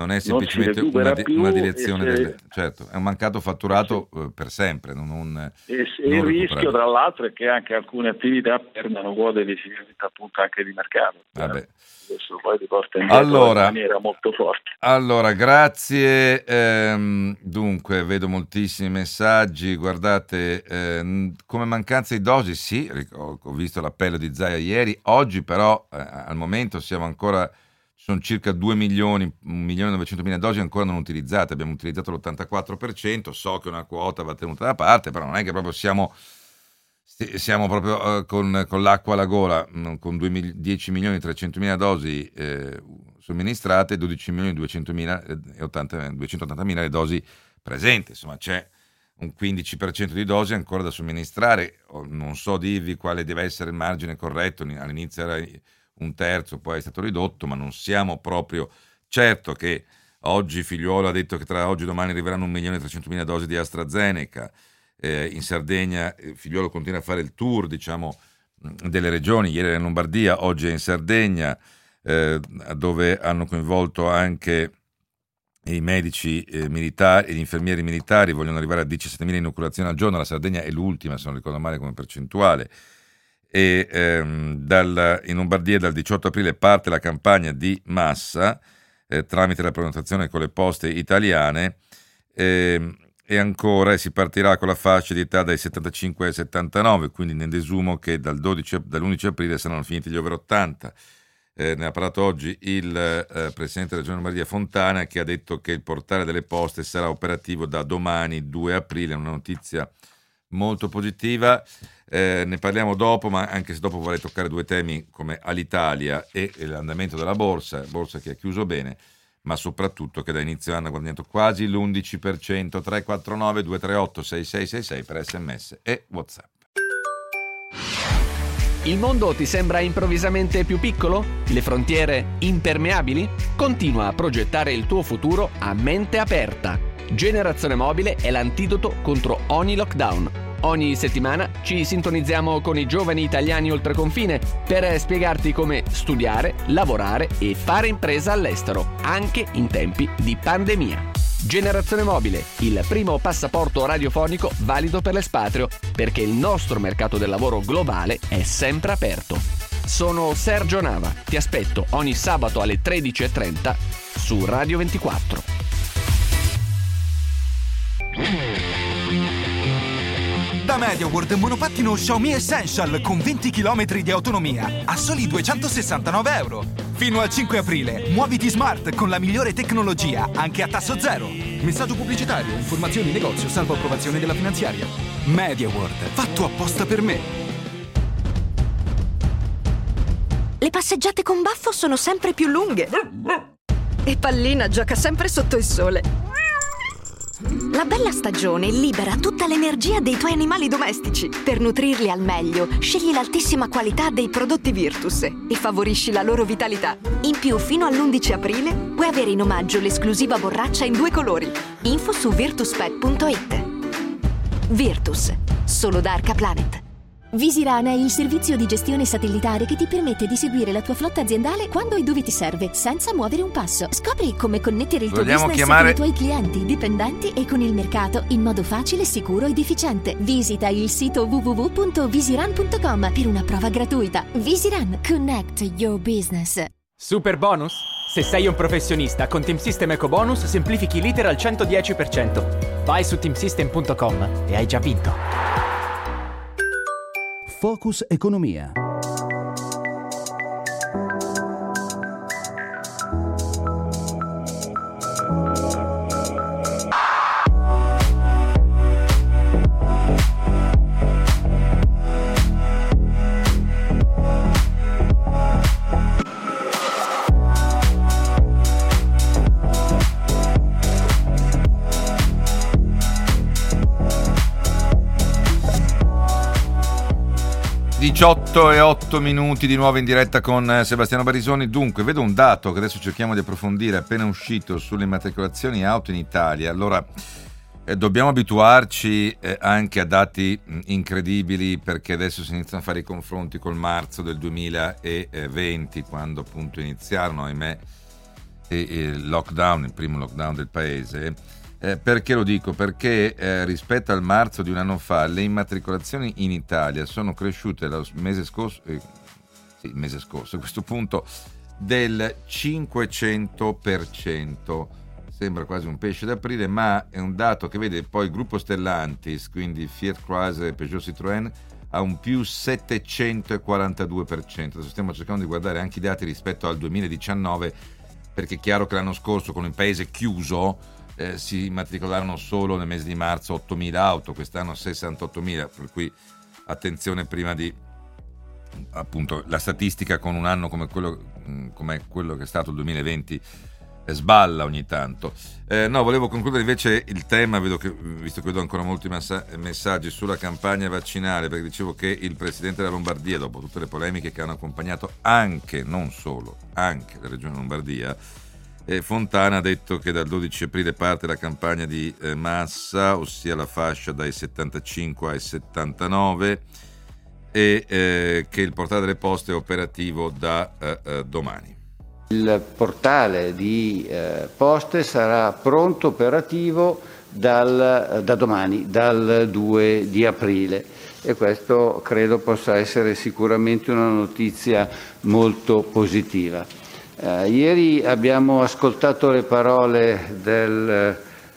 non è semplicemente non una, di, una, direzione, se... delle, certo, è un mancato fatturato sì. Eh, per sempre. Non, non, e se, il rischio, tra l'altro, è che anche alcune attività perdano quote di appunto anche di mercato. Vabbè. Questo poi ti porta in, allora, in maniera molto forte. Allora, grazie. Ehm, dunque, vedo moltissimi messaggi. Guardate, ehm, come mancanza di dosi, sì, ho, ho visto l'appello di Zaia ieri. Oggi, però, eh, al momento siamo ancora sono circa 2 milioni, 1 milione e 900 mila dosi ancora non utilizzate, abbiamo utilizzato l'84%, so che una quota va tenuta da parte, però non è che proprio siamo, siamo proprio uh, con, con, l'acqua alla gola, mm, con 2, 10 milioni e 300 mila dosi eh, somministrate, 12 milioni e 200 mila e 80, 280 mila le dosi presenti, insomma c'è un 15% di dosi ancora da somministrare, non so dirvi quale deve essere il margine corretto, all'inizio era un terzo, poi è stato ridotto, ma non siamo proprio certo che oggi Figliuolo ha detto che tra oggi e domani arriveranno 1.300.000 dosi di AstraZeneca, eh, in Sardegna eh, Figliuolo continua a fare il tour diciamo, delle regioni, ieri era in Lombardia, oggi è in Sardegna, eh, dove hanno coinvolto anche i medici eh, militari e gli infermieri militari, vogliono arrivare a 17.000 inoculazioni al giorno, la Sardegna è l'ultima, se non ricordo male, come percentuale e ehm, dal, in Lombardia dal 18 aprile parte la campagna di massa eh, tramite la prenotazione con le poste italiane eh, e ancora si partirà con la fascia di età dai 75 ai 79, quindi ne desumo che dal 12, dall'11 aprile saranno finiti gli over 80. eh, ne ha parlato oggi il eh, Presidente della Regione Lombardia Fontana che ha detto che il portale delle poste sarà operativo da domani 2 aprile, una notizia molto positiva. Eh, ne parliamo dopo, ma anche se dopo vorrei toccare due temi come Alitalia e l'andamento della borsa, borsa che ha chiuso bene, ma soprattutto che da inizio anno ha guadagnato quasi l'11%, 349 238 6666 per sms e WhatsApp. Il mondo ti sembra improvvisamente più piccolo? Le frontiere impermeabili? Continua a progettare il tuo futuro a mente aperta. Generazione Mobile è l'antidoto contro ogni lockdown. Ogni settimana ci sintonizziamo con i giovani italiani oltreconfine per spiegarti come studiare, lavorare e fare impresa all'estero, anche in tempi di pandemia. Generazione Mobile, il primo passaporto radiofonico valido per l'espatrio, perché il nostro mercato del lavoro globale è sempre aperto. Sono Sergio Nava, ti aspetto ogni sabato alle 13.30 su Radio 24. MediaWorld monopattino Xiaomi Essential con 20 km di autonomia a soli 269 euro. Fino al 5 aprile, muoviti smart con la migliore tecnologia anche a tasso zero. Messaggio pubblicitario, informazioni negozio, salvo approvazione della finanziaria. MediaWorld, fatto apposta per me. Le passeggiate con baffo sono sempre più lunghe. E Pallina gioca sempre sotto il sole. La bella stagione libera tutta l'energia dei tuoi animali domestici. Per nutrirli al meglio, scegli l'altissima qualità dei prodotti Virtus e favorisci la loro vitalità. In più, fino all'11 aprile, puoi avere in omaggio l'esclusiva borraccia in due colori. Info su virtuspet.it. Virtus, solo da Arca Planet. Visiran è il servizio di gestione satellitare che ti permette di seguire la tua flotta aziendale quando e dove ti serve, senza muovere un passo. Scopri come connettere il tuo Vogliamo business chiamare- con i tuoi clienti, dipendenti e con il mercato in modo facile, sicuro ed efficiente. Visita il sito www.visiran.com per una prova gratuita. Visiran Connect Your Business. Super bonus? Se sei un professionista, con Team System Eco Bonus semplifichi l'iter al 110%. Vai su teamsystem.com e hai già vinto. Focus Economia. 18 e 8 minuti di nuovo in diretta con eh, Sebastiano Barisoni. Dunque, vedo un dato che adesso cerchiamo di approfondire, appena uscito sulle immatricolazioni auto in Italia. Allora, eh, dobbiamo abituarci eh, anche a dati mh, incredibili perché adesso si iniziano a fare i confronti col marzo del 2020, quando appunto iniziarono, ahimè, eh, il lockdown, il primo lockdown del paese. Eh, perché lo dico? Perché eh, rispetto al marzo di un anno fa le immatricolazioni in Italia sono cresciute lo mese scorso, eh, sì, il mese scorso a questo punto, del 500%. Sembra quasi un pesce d'aprile, ma è un dato che vede poi il gruppo Stellantis, quindi Fiat Chrysler e Peugeot Citroën, a un più 742%. Adesso stiamo cercando di guardare anche i dati rispetto al 2019, perché è chiaro che l'anno scorso con il paese chiuso eh, si immatricolarono solo nel mese di marzo 8.000 auto, quest'anno 68.000, per cui attenzione prima di appunto la statistica con un anno come quello, mh, come quello che è stato il 2020 eh, sballa ogni tanto. Eh, no, volevo concludere invece il tema, che, visto che vedo ancora molti massa- messaggi sulla campagna vaccinale, perché dicevo che il Presidente della Lombardia, dopo tutte le polemiche che hanno accompagnato anche, non solo, anche la Regione Lombardia, eh, Fontana ha detto che dal 12 aprile parte la campagna di eh, massa, ossia la fascia dai 75 ai 79 e eh, che il portale delle poste è operativo da eh, eh, domani. Il portale di eh, poste sarà pronto operativo dal, da domani, dal 2 di aprile e questo credo possa essere sicuramente una notizia molto positiva. Eh, ieri abbiamo ascoltato le parole del eh,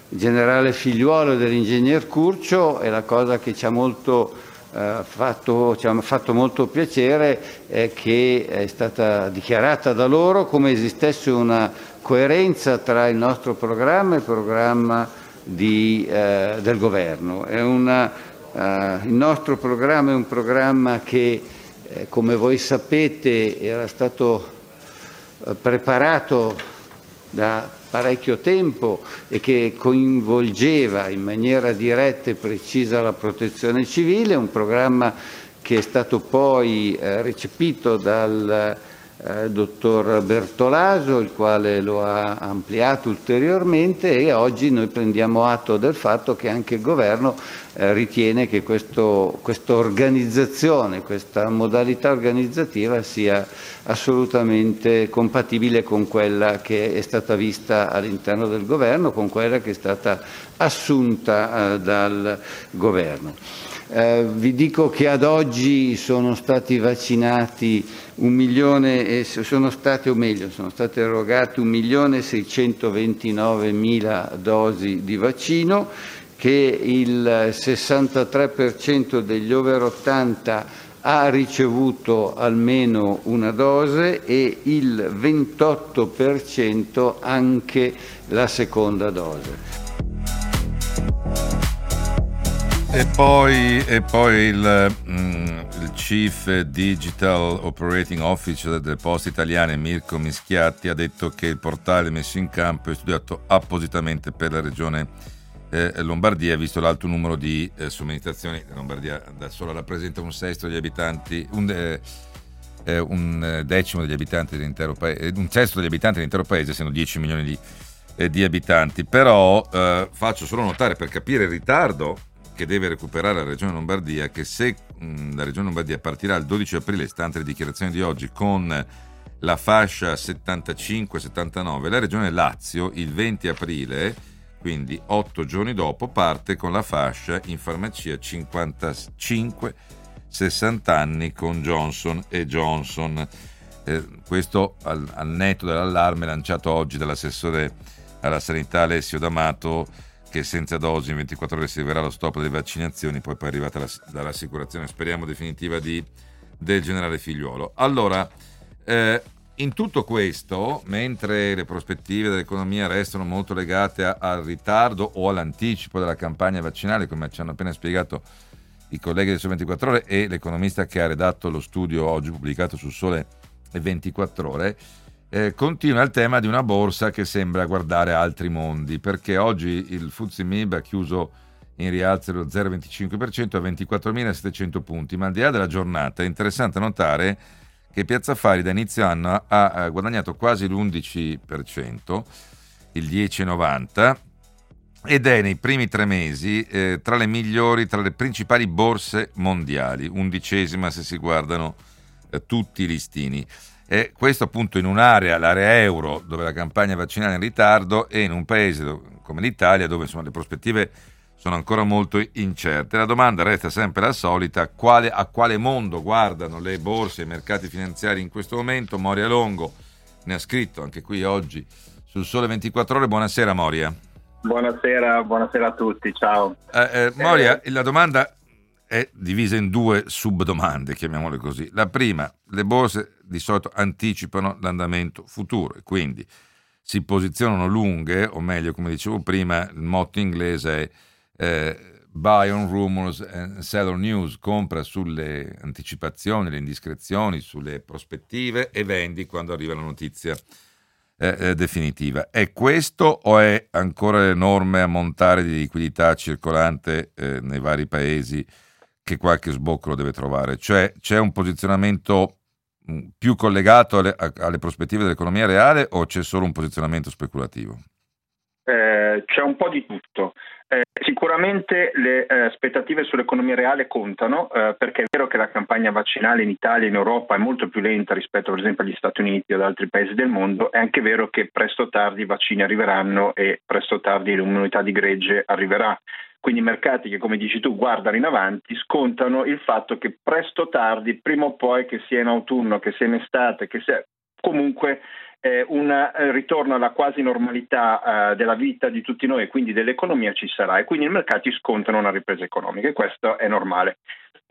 generale figliuolo e dell'ingegner Curcio e la cosa che ci ha molto eh, fatto, ci ha fatto molto piacere è che è stata dichiarata da loro come esistesse una coerenza tra il nostro programma e il programma di, del governo. Una, il nostro programma è un programma che, come voi sapete, era stato preparato da parecchio tempo e che coinvolgeva in maniera diretta e precisa la protezione civile, un programma che è stato poi eh, recepito dal eh, dottor Bertolaso, il quale lo ha ampliato ulteriormente e oggi noi prendiamo atto del fatto che anche il governo eh, ritiene che questa organizzazione, questa modalità organizzativa sia assolutamente compatibile con quella che è stata vista all'interno del governo, con quella che è stata assunta eh, dal governo. Eh, vi dico che ad oggi sono stati vaccinati un milione, e sono state, o meglio, sono state erogate 1.629.000 dosi di vaccino, che il 63% degli over 80 ha ricevuto almeno una dose e il 28% anche la seconda dose. E poi, e poi il, mm, il, Chief Digital Operating Officer delle Poste Italiane, Mirko Mischiatti, ha detto che il portale messo in campo è studiato appositamente per la regione eh, Lombardia, visto l'alto numero di eh, somministrazioni. La Lombardia da sola rappresenta un sesto degli abitanti, un, eh, eh un eh, decimo degli abitanti dell'intero paese, eh, un sesto degli abitanti dell'intero paese, essendo 10 milioni di, di abitanti. Però faccio solo notare per capire il ritardo che deve recuperare la Regione Lombardia, che se mh, la Regione Lombardia partirà il 12 aprile, stante le dichiarazioni di oggi, con la fascia 75-79, la Regione Lazio il 20 aprile, quindi otto giorni dopo, parte con la fascia in farmacia 55-60 anni con Johnson e Johnson. Eh, questo al, al netto dell'allarme lanciato oggi dall'assessore alla sanità Alessio D'Amato che senza dosi in 24 ore si arriverà allo stop delle vaccinazioni, poi poi è arrivata la, dall'assicurazione, speriamo definitiva, di, del generale figliuolo. Allora, eh, in tutto questo, mentre le prospettive dell'economia restano molto legate a, al ritardo o all'anticipo della campagna vaccinale, come ci hanno appena spiegato i colleghi del Sole 24 Ore e l'economista che ha redatto lo studio oggi pubblicato su Sole 24 Ore, eh, continua il tema di una borsa che sembra guardare altri mondi, perché oggi il FTSE MIB ha chiuso in rialzo dello 0,25% a 24.700 punti, ma al di là della giornata è interessante notare che Piazza Fari da inizio anno ha guadagnato quasi l'11%, il 10,90%, ed è nei primi tre mesi eh, tra le migliori, tra le principali borse mondiali, undicesima se si guardano eh, tutti i listini. E questo appunto in un'area, l'area euro, dove la campagna vaccinale è in ritardo e in un paese come l'Italia dove insomma, le prospettive sono ancora molto incerte. La domanda resta sempre la solita, quale, a quale mondo guardano le borse e i mercati finanziari in questo momento? Moria Longo ne ha scritto anche qui oggi sul Sole 24 Ore. Buonasera Moria. Buonasera, buonasera a tutti, ciao. Eh, eh, Moria, la domanda è divisa in due subdomande, chiamiamole così. La prima, le borse di solito anticipano l'andamento futuro e quindi si posizionano lunghe, o meglio, come dicevo prima, il motto inglese è eh, buy on rumors and sell on news, compra sulle anticipazioni, le indiscrezioni, sulle prospettive e vendi quando arriva la notizia eh, eh, definitiva. È questo o è ancora l'enorme ammontare di liquidità circolante eh, nei vari paesi che qualche sbocco lo deve trovare? Cioè c'è un posizionamento più collegato alle, alle prospettive dell'economia reale o c'è solo un posizionamento speculativo? Eh, c'è un po' di tutto. Eh, sicuramente le eh, aspettative sull'economia reale contano eh, perché è vero che la campagna vaccinale in Italia e in Europa è molto più lenta rispetto per esempio agli Stati Uniti o ad altri paesi del mondo, è anche vero che presto o tardi i vaccini arriveranno e presto o tardi l'immunità di gregge arriverà. Quindi i mercati che, come dici tu, guardano in avanti, scontano il fatto che presto o tardi, prima o poi, che sia in autunno, che sia in estate, che sia comunque eh, un ritorno alla quasi normalità eh, della vita di tutti noi, quindi dell'economia ci sarà e quindi i mercati scontano una ripresa economica e questo è normale.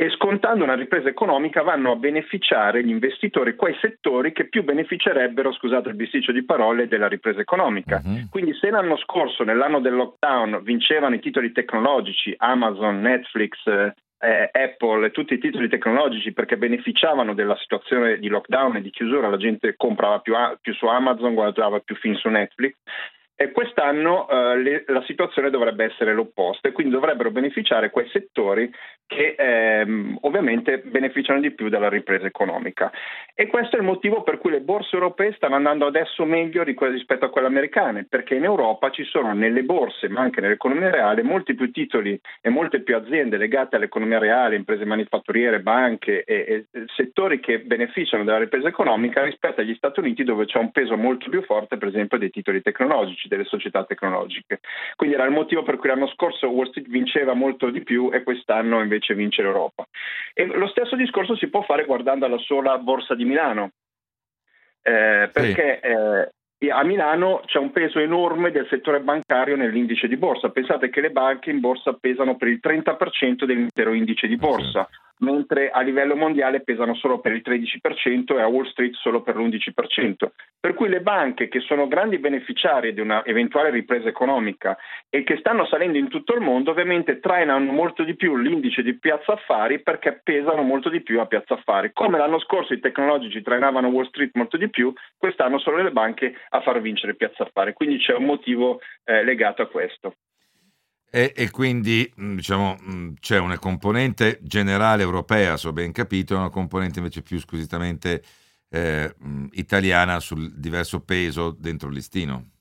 E scontando una ripresa economica vanno a beneficiare gli investitori quei settori che più beneficerebbero, scusate il bisticcio di parole, della ripresa economica. Uh-huh. Quindi se l'anno scorso, nell'anno del lockdown, vincevano i titoli tecnologici, Amazon, Netflix, eh, Apple e tutti i titoli tecnologici perché beneficiavano della situazione di lockdown e di chiusura, la gente comprava più, più su Amazon, guardava più film su Netflix, e quest'anno eh, le, la situazione dovrebbe essere l'opposta e quindi dovrebbero beneficiare quei settori che ehm, ovviamente beneficiano di più dalla ripresa economica. E questo è il motivo per cui le borse europee stanno andando adesso meglio rispetto a quelle americane, perché in Europa ci sono nelle borse, ma anche nell'economia reale, molti più titoli e molte più aziende legate all'economia reale, imprese manifatturiere, banche e, e settori che beneficiano dalla ripresa economica rispetto agli Stati Uniti dove c'è un peso molto più forte, per esempio, dei titoli tecnologici delle società tecnologiche. Quindi era il motivo per cui l'anno scorso Wall Street vinceva molto di più e quest'anno invece vince l'Europa. E lo stesso discorso si può fare guardando alla sola borsa di Milano, eh, perché sì. eh, a Milano c'è un peso enorme del settore bancario nell'indice di borsa. Pensate che le banche in borsa pesano per il 30% dell'intero indice di borsa. Sì mentre a livello mondiale pesano solo per il 13% e a Wall Street solo per l'11%. Per cui le banche che sono grandi beneficiarie di una eventuale ripresa economica e che stanno salendo in tutto il mondo ovviamente trainano molto di più l'indice di piazza affari perché pesano molto di più a piazza affari. Come l'anno scorso i tecnologici trainavano Wall Street molto di più, quest'anno sono le banche a far vincere piazza affari. Quindi c'è un motivo eh, legato a questo. E, e, quindi mm, diciamo, mm, c'è una componente generale europea, se ho ben capito, e una componente invece più squisitamente eh, mm, italiana sul diverso peso dentro il listino.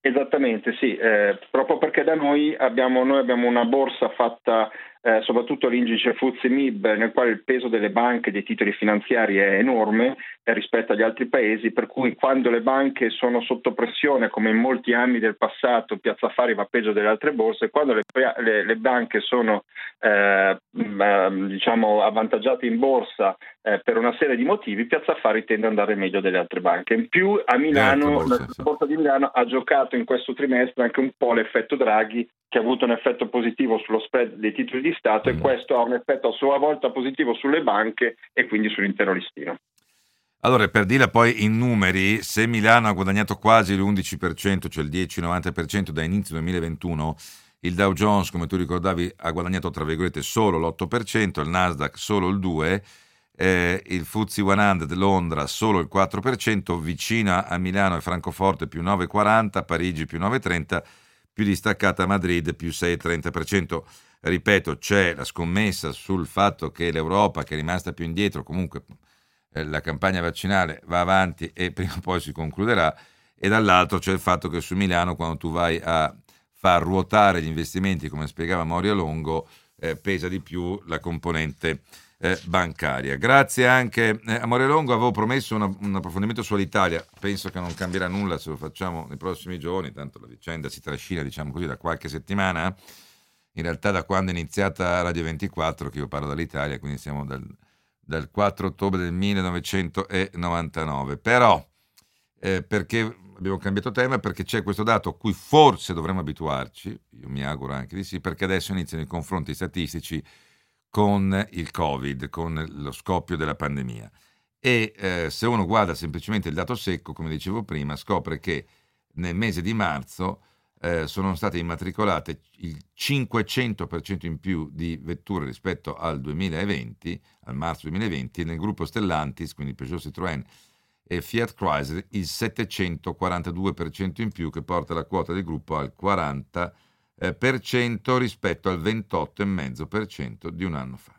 Esattamente, sì, eh, proprio perché da noi abbiamo, noi abbiamo una borsa fatta eh, soprattutto l'indice FTSE MIB nel quale il peso delle banche e dei titoli finanziari è enorme eh, rispetto agli altri paesi, per cui quando le banche sono sotto pressione, come in molti anni del passato, Piazza Affari va peggio delle altre borse, quando le, le, le banche sono eh, mm, diciamo avvantaggiate in borsa eh, per una serie di motivi, Piazza Affari tende ad andare meglio delle altre banche. In più a Milano, borsa, la borsa di Milano ha giocato in questo trimestre anche un po' l'effetto Draghi che ha avuto un effetto positivo sullo spread dei titoli di Stato mm. e questo ha un effetto a sua volta positivo sulle banche e quindi sull'intero listino. Allora, per dirla poi in numeri, se Milano ha guadagnato quasi l'11%, cioè il 10-90% da inizio 2021, il Dow Jones, come tu ricordavi, ha guadagnato tra virgolette solo l'8%, il Nasdaq solo il 2%, eh, il FTSE 100 Londra solo il 4%, vicina a Milano e Francoforte più 9,40%, Parigi più 9,30%, più distaccata Madrid più 6,30%. Ripeto, c'è la scommessa sul fatto che l'Europa, che è rimasta più indietro, comunque eh, la campagna vaccinale va avanti e prima o poi si concluderà, e dall'altro c'è il fatto che su Milano, quando tu vai a far ruotare gli investimenti, come spiegava Moria Longo, eh, pesa di più la componente eh, bancaria. Grazie anche eh, a Morelongo, avevo promesso una, un approfondimento sull'Italia, penso che non cambierà nulla se lo facciamo nei prossimi giorni, tanto la vicenda si trascina diciamo così da qualche settimana, in realtà da quando è iniziata Radio 24 che io parlo dall'Italia, quindi siamo dal, dal 4 ottobre del 1999, però eh, perché abbiamo cambiato tema? Perché c'è questo dato a cui forse dovremmo abituarci, io mi auguro anche di sì, perché adesso iniziano i confronti statistici con il Covid, con lo scoppio della pandemia. E eh, se uno guarda semplicemente il dato secco, come dicevo prima, scopre che nel mese di marzo eh, sono state immatricolate il 500% in più di vetture rispetto al 2020, al marzo 2020, e nel gruppo Stellantis, quindi Peugeot Citroën e Fiat Chrysler, il 742% in più che porta la quota del gruppo al 40% eh, per cento rispetto al 28,5% di un anno fa.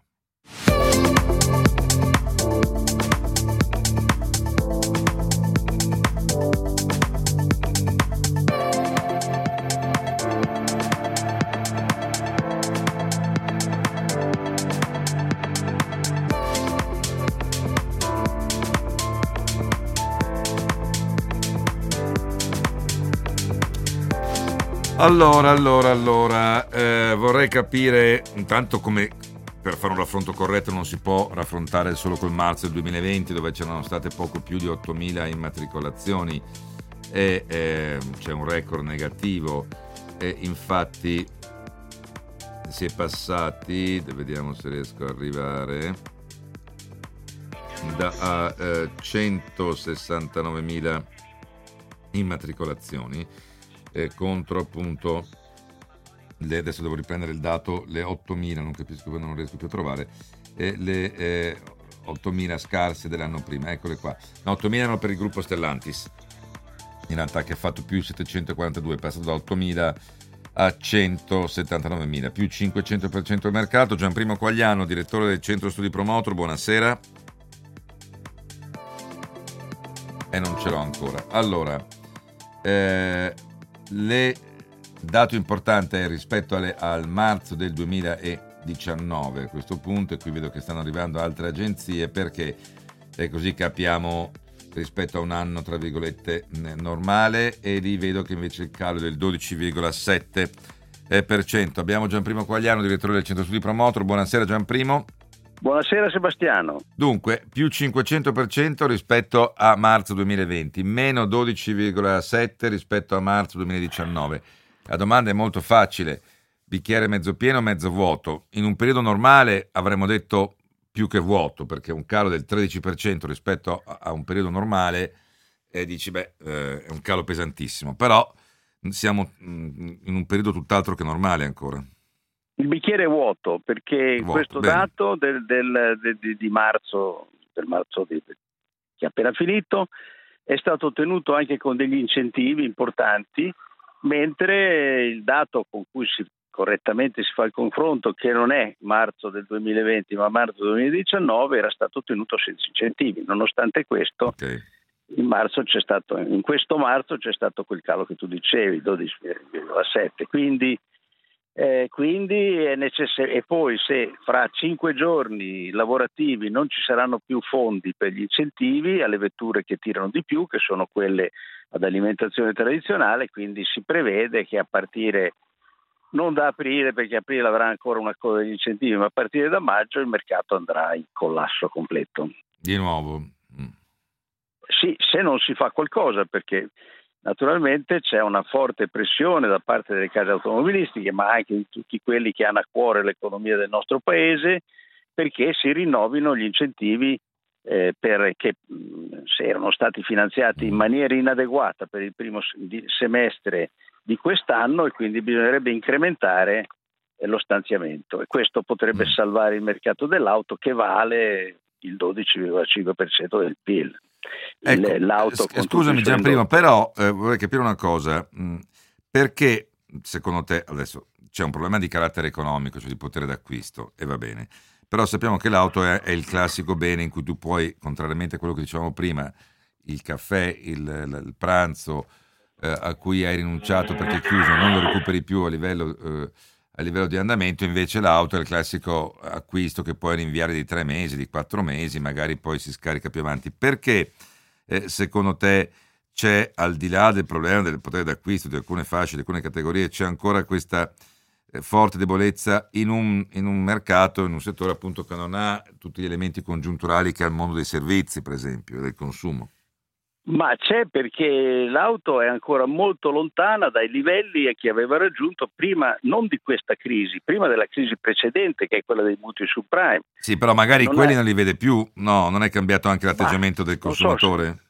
Allora, allora, allora, eh, vorrei capire intanto come per fare un raffronto corretto non si può raffrontare solo col marzo del 2020 dove c'erano state poco più di 8.000 immatricolazioni e eh, c'è un record negativo e infatti si è passati, vediamo se riesco ad arrivare, da eh, 169.000 immatricolazioni eh, contro appunto le, adesso devo riprendere il dato, le 8.000, non capisco non riesco più a trovare, eh, le eh, 8.000 scarse dell'anno prima, eccole qua. No, 8.000 erano per il gruppo Stellantis, in realtà che ha fatto più 742, è passato da 8.000 a 179.000, più 500% del mercato. Gianprimo Quagliano, direttore del centro studi Promotor, buonasera. E non ce l'ho ancora. Allora, eh, le dato importante rispetto alle, al marzo del 2019 a questo punto, e qui vedo che stanno arrivando altre agenzie perché è così capiamo rispetto a un anno tra virgolette normale e lì vedo che invece il calo è del 12,7%. Abbiamo Gianprimo Quagliano, direttore del centro studi Promotor. Buonasera Gianprimo. Buonasera Sebastiano. Dunque, più 500% rispetto a marzo 2020, meno 12,7% rispetto a marzo 2019. La domanda è molto facile, bicchiere mezzo pieno o mezzo vuoto? In un periodo normale avremmo detto più che vuoto, perché un calo del 13% rispetto a un periodo normale, e dici, beh, eh, è un calo pesantissimo, però siamo mm, in un periodo tutt'altro che normale ancora. Il bicchiere è vuoto perché vuoto, questo bene. dato del, del, del, di marzo, del marzo di, che è appena finito è stato ottenuto anche con degli incentivi importanti mentre il dato con cui si, correttamente si fa il confronto, che non è marzo del 2020 ma marzo del 2019, era stato ottenuto senza incentivi. Nonostante questo, okay. in, stato, in, questo marzo c'è stato quel calo che tu dicevi, 12,7. Quindi, eh, quindi è necessario. E poi se fra cinque giorni lavorativi non ci saranno più fondi per gli incentivi alle vetture che tirano di più, che sono quelle ad alimentazione tradizionale, quindi si prevede che a partire non da aprile, perché aprile avrà ancora una coda degli incentivi, ma a partire da maggio il mercato andrà in collasso completo. Di nuovo? Mm. Sì, se non si fa qualcosa, perché naturalmente c'è una forte pressione da parte delle case automobilistiche, ma anche di tutti quelli che hanno a cuore l'economia del nostro paese, perché si rinnovino gli incentivi eh, perché se erano stati finanziati in maniera inadeguata per il primo semestre di quest'anno e quindi bisognerebbe incrementare eh, lo stanziamento e questo potrebbe mm. salvare il mercato dell'auto che vale il 12,5% del PIL. Ecco, L'auto scusami Gianprimo, però eh, vorrei capire una cosa, mm, perché secondo te adesso c'è un problema di carattere economico, cioè di potere d'acquisto e va bene, però sappiamo che l'auto è, è, il classico bene in cui tu puoi, contrariamente a quello che dicevamo prima, il caffè, il, il pranzo eh, a cui hai rinunciato perché è chiuso, non lo recuperi più a livello, eh, a livello, di andamento, invece l'auto è il classico acquisto che puoi rinviare di tre mesi, di quattro mesi, magari poi si scarica più avanti. Perché eh, secondo te c'è, al di là del problema del potere d'acquisto di alcune fasce, di alcune categorie, c'è ancora questa eh, forte debolezza in un, in un, mercato, in un settore appunto che non ha tutti gli elementi congiunturali che ha il mondo dei servizi, per esempio, del consumo. Ma c'è perché l'auto è ancora molto lontana dai livelli che aveva raggiunto prima, non di questa crisi, prima della crisi precedente, che è quella dei mutui subprime. Sì, però magari non quelli è... non li vede più. No, non è cambiato anche l'atteggiamento Ma, del consumatore?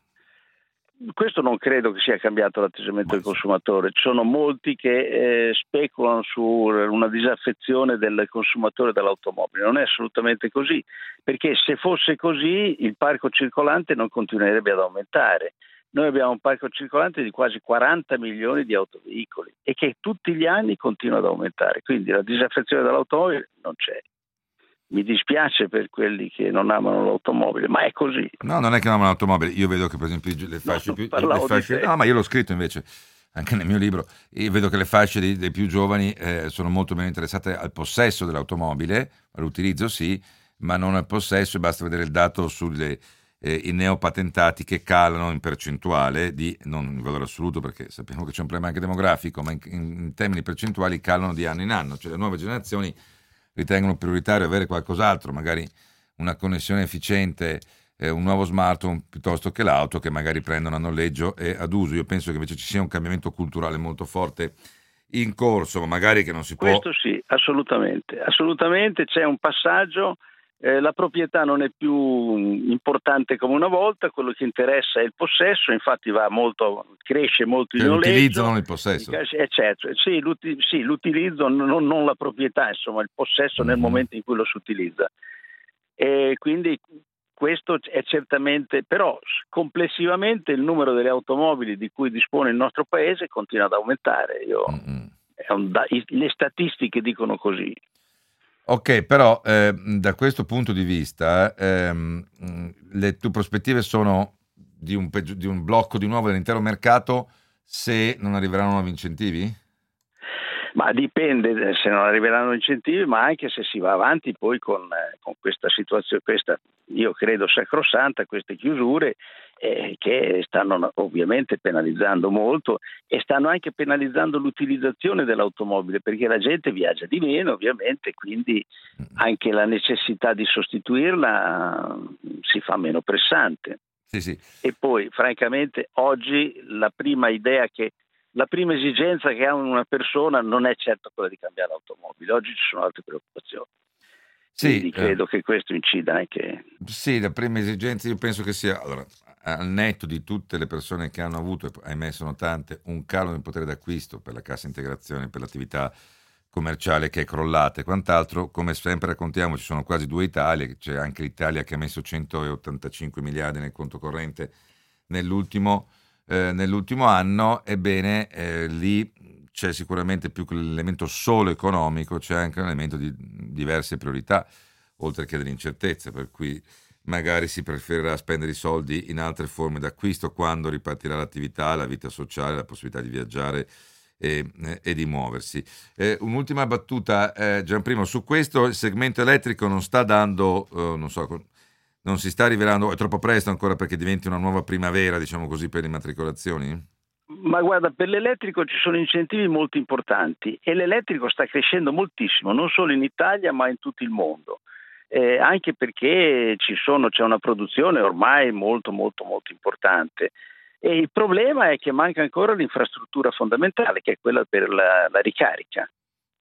Questo non credo che sia cambiato l'atteggiamento del consumatore, ci sono molti che eh, speculano su una disaffezione del consumatore dell'automobile, non è assolutamente così, perché se fosse così il parco circolante non continuerebbe ad aumentare. Noi abbiamo un parco circolante di quasi 40 milioni di autoveicoli e che tutti gli anni continua ad aumentare, quindi la disaffezione dell'automobile non c'è mi dispiace per quelli che non amano l'automobile, ma è così. No, non è che non amano l'automobile, io vedo che per esempio le fasce no, più... Le fasce, no, ma io l'ho scritto invece anche nel mio libro, io vedo che le fasce dei, dei più giovani eh, sono molto meno interessate al possesso dell'automobile, all'utilizzo sì, ma non al possesso e basta vedere il dato sui eh, neopatentati che calano in percentuale, di, non in valore assoluto perché sappiamo che c'è un problema anche demografico, ma in, in termini percentuali calano di anno in anno, cioè le nuove generazioni ritengono prioritario avere qualcos'altro, magari una connessione efficiente, eh, un nuovo smartphone piuttosto che l'auto che magari prendono a noleggio e ad uso. Io penso che invece ci sia un cambiamento culturale molto forte in corso, magari che non si può... Questo sì, assolutamente, assolutamente c'è un passaggio eh, la proprietà non è più importante come una volta, quello che interessa è il possesso, infatti molto, cresce molto il noleggio. L'utilizzo, non il possesso. Eccetera. Sì, l'uti- sì, l'utilizzo, non, non, la proprietà, insomma, il possesso mm-hmm. nel momento in cui lo si utilizza. E quindi questo è certamente, però complessivamente il numero delle automobili di cui dispone il nostro paese continua ad aumentare. Io, mm-hmm. un, le statistiche dicono così. Ok, però eh, da questo punto di vista ehm, le tue prospettive sono di un, di un, blocco di nuovo dell'intero mercato se non arriveranno nuovi incentivi? Ma dipende se non arriveranno incentivi, ma anche se si va avanti poi con, eh, con questa situazione, questa io credo sacrosanta, queste chiusure eh, che stanno ovviamente penalizzando molto e stanno anche penalizzando l'utilizzazione dell'automobile perché la gente viaggia di meno ovviamente, quindi anche la necessità di sostituirla mm, si fa meno pressante. Sì, sì. E poi francamente oggi la prima idea che la prima esigenza che ha una persona non è certo quella di cambiare l'automobile, oggi ci sono altre preoccupazioni. Sì, Quindi credo eh, che questo incida anche. Sì, la prima esigenza io penso che sia, allora, al netto di tutte le persone che hanno avuto, ahimè sono tante, un calo nel potere d'acquisto per la cassa integrazione, per l'attività commerciale che è crollata e quant'altro, come sempre raccontiamo ci sono quasi due Italie, c'è anche l'Italia che ha messo 185 miliardi nel conto corrente nell'ultimo, eh, nell'ultimo anno, ebbene eh, lì c'è sicuramente più che l'elemento solo economico, c'è anche un elemento di diverse priorità, oltre che dell'incertezza, per cui magari si preferirà spendere i soldi in altre forme d'acquisto quando ripartirà l'attività, la vita sociale, la possibilità di viaggiare e, e di muoversi. Eh, un'ultima battuta, eh, Gianprimo, su questo il segmento elettrico non sta dando, eh, non so, non si sta rivelando, è troppo presto ancora perché diventi una nuova primavera, diciamo così, per le immatricolazioni? Ma guarda, per l'elettrico ci sono incentivi molto importanti e l'elettrico sta crescendo moltissimo, non solo in Italia ma in tutto il mondo eh, anche perché sono, c'è una produzione ormai molto molto molto importante. E il problema è che manca ancora l'infrastruttura fondamentale, che è quella per la, la ricarica.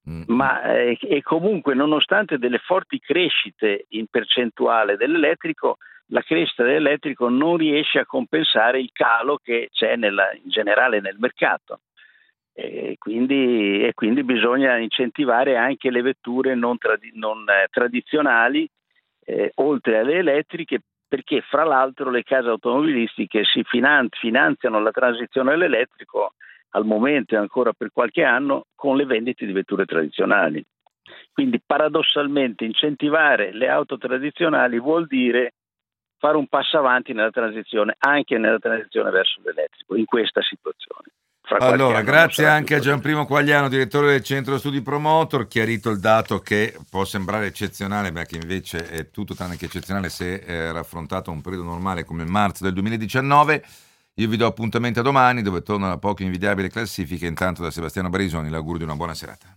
Mm. Ma eh, e comunque, nonostante delle forti crescite in percentuale dell'elettrico, la crescita dell'elettrico non riesce a compensare il calo che c'è nella, in generale nel mercato. E quindi, e quindi, bisogna incentivare anche le vetture non, tradi- non eh, tradizionali, eh, oltre alle elettriche, perché fra l'altro le case automobilistiche si finan- finanziano la transizione all'elettrico al momento e ancora per qualche anno con le vendite di vetture tradizionali. Quindi paradossalmente incentivare le auto tradizionali vuol dire fare un passo avanti nella transizione, anche nella transizione verso l'elettrico, in questa situazione. Allora, grazie anche a Gianprimo Quagliano, direttore del Centro Studi Promotor, chiarito il dato che può sembrare eccezionale, ma che invece è tutto tranne che eccezionale se è raffrontato a un periodo normale come marzo del 2019. Io vi do appuntamento a domani dove torna la poco invidiabile classifica. Intanto da Sebastiano Barisoni l'augurio di una buona serata.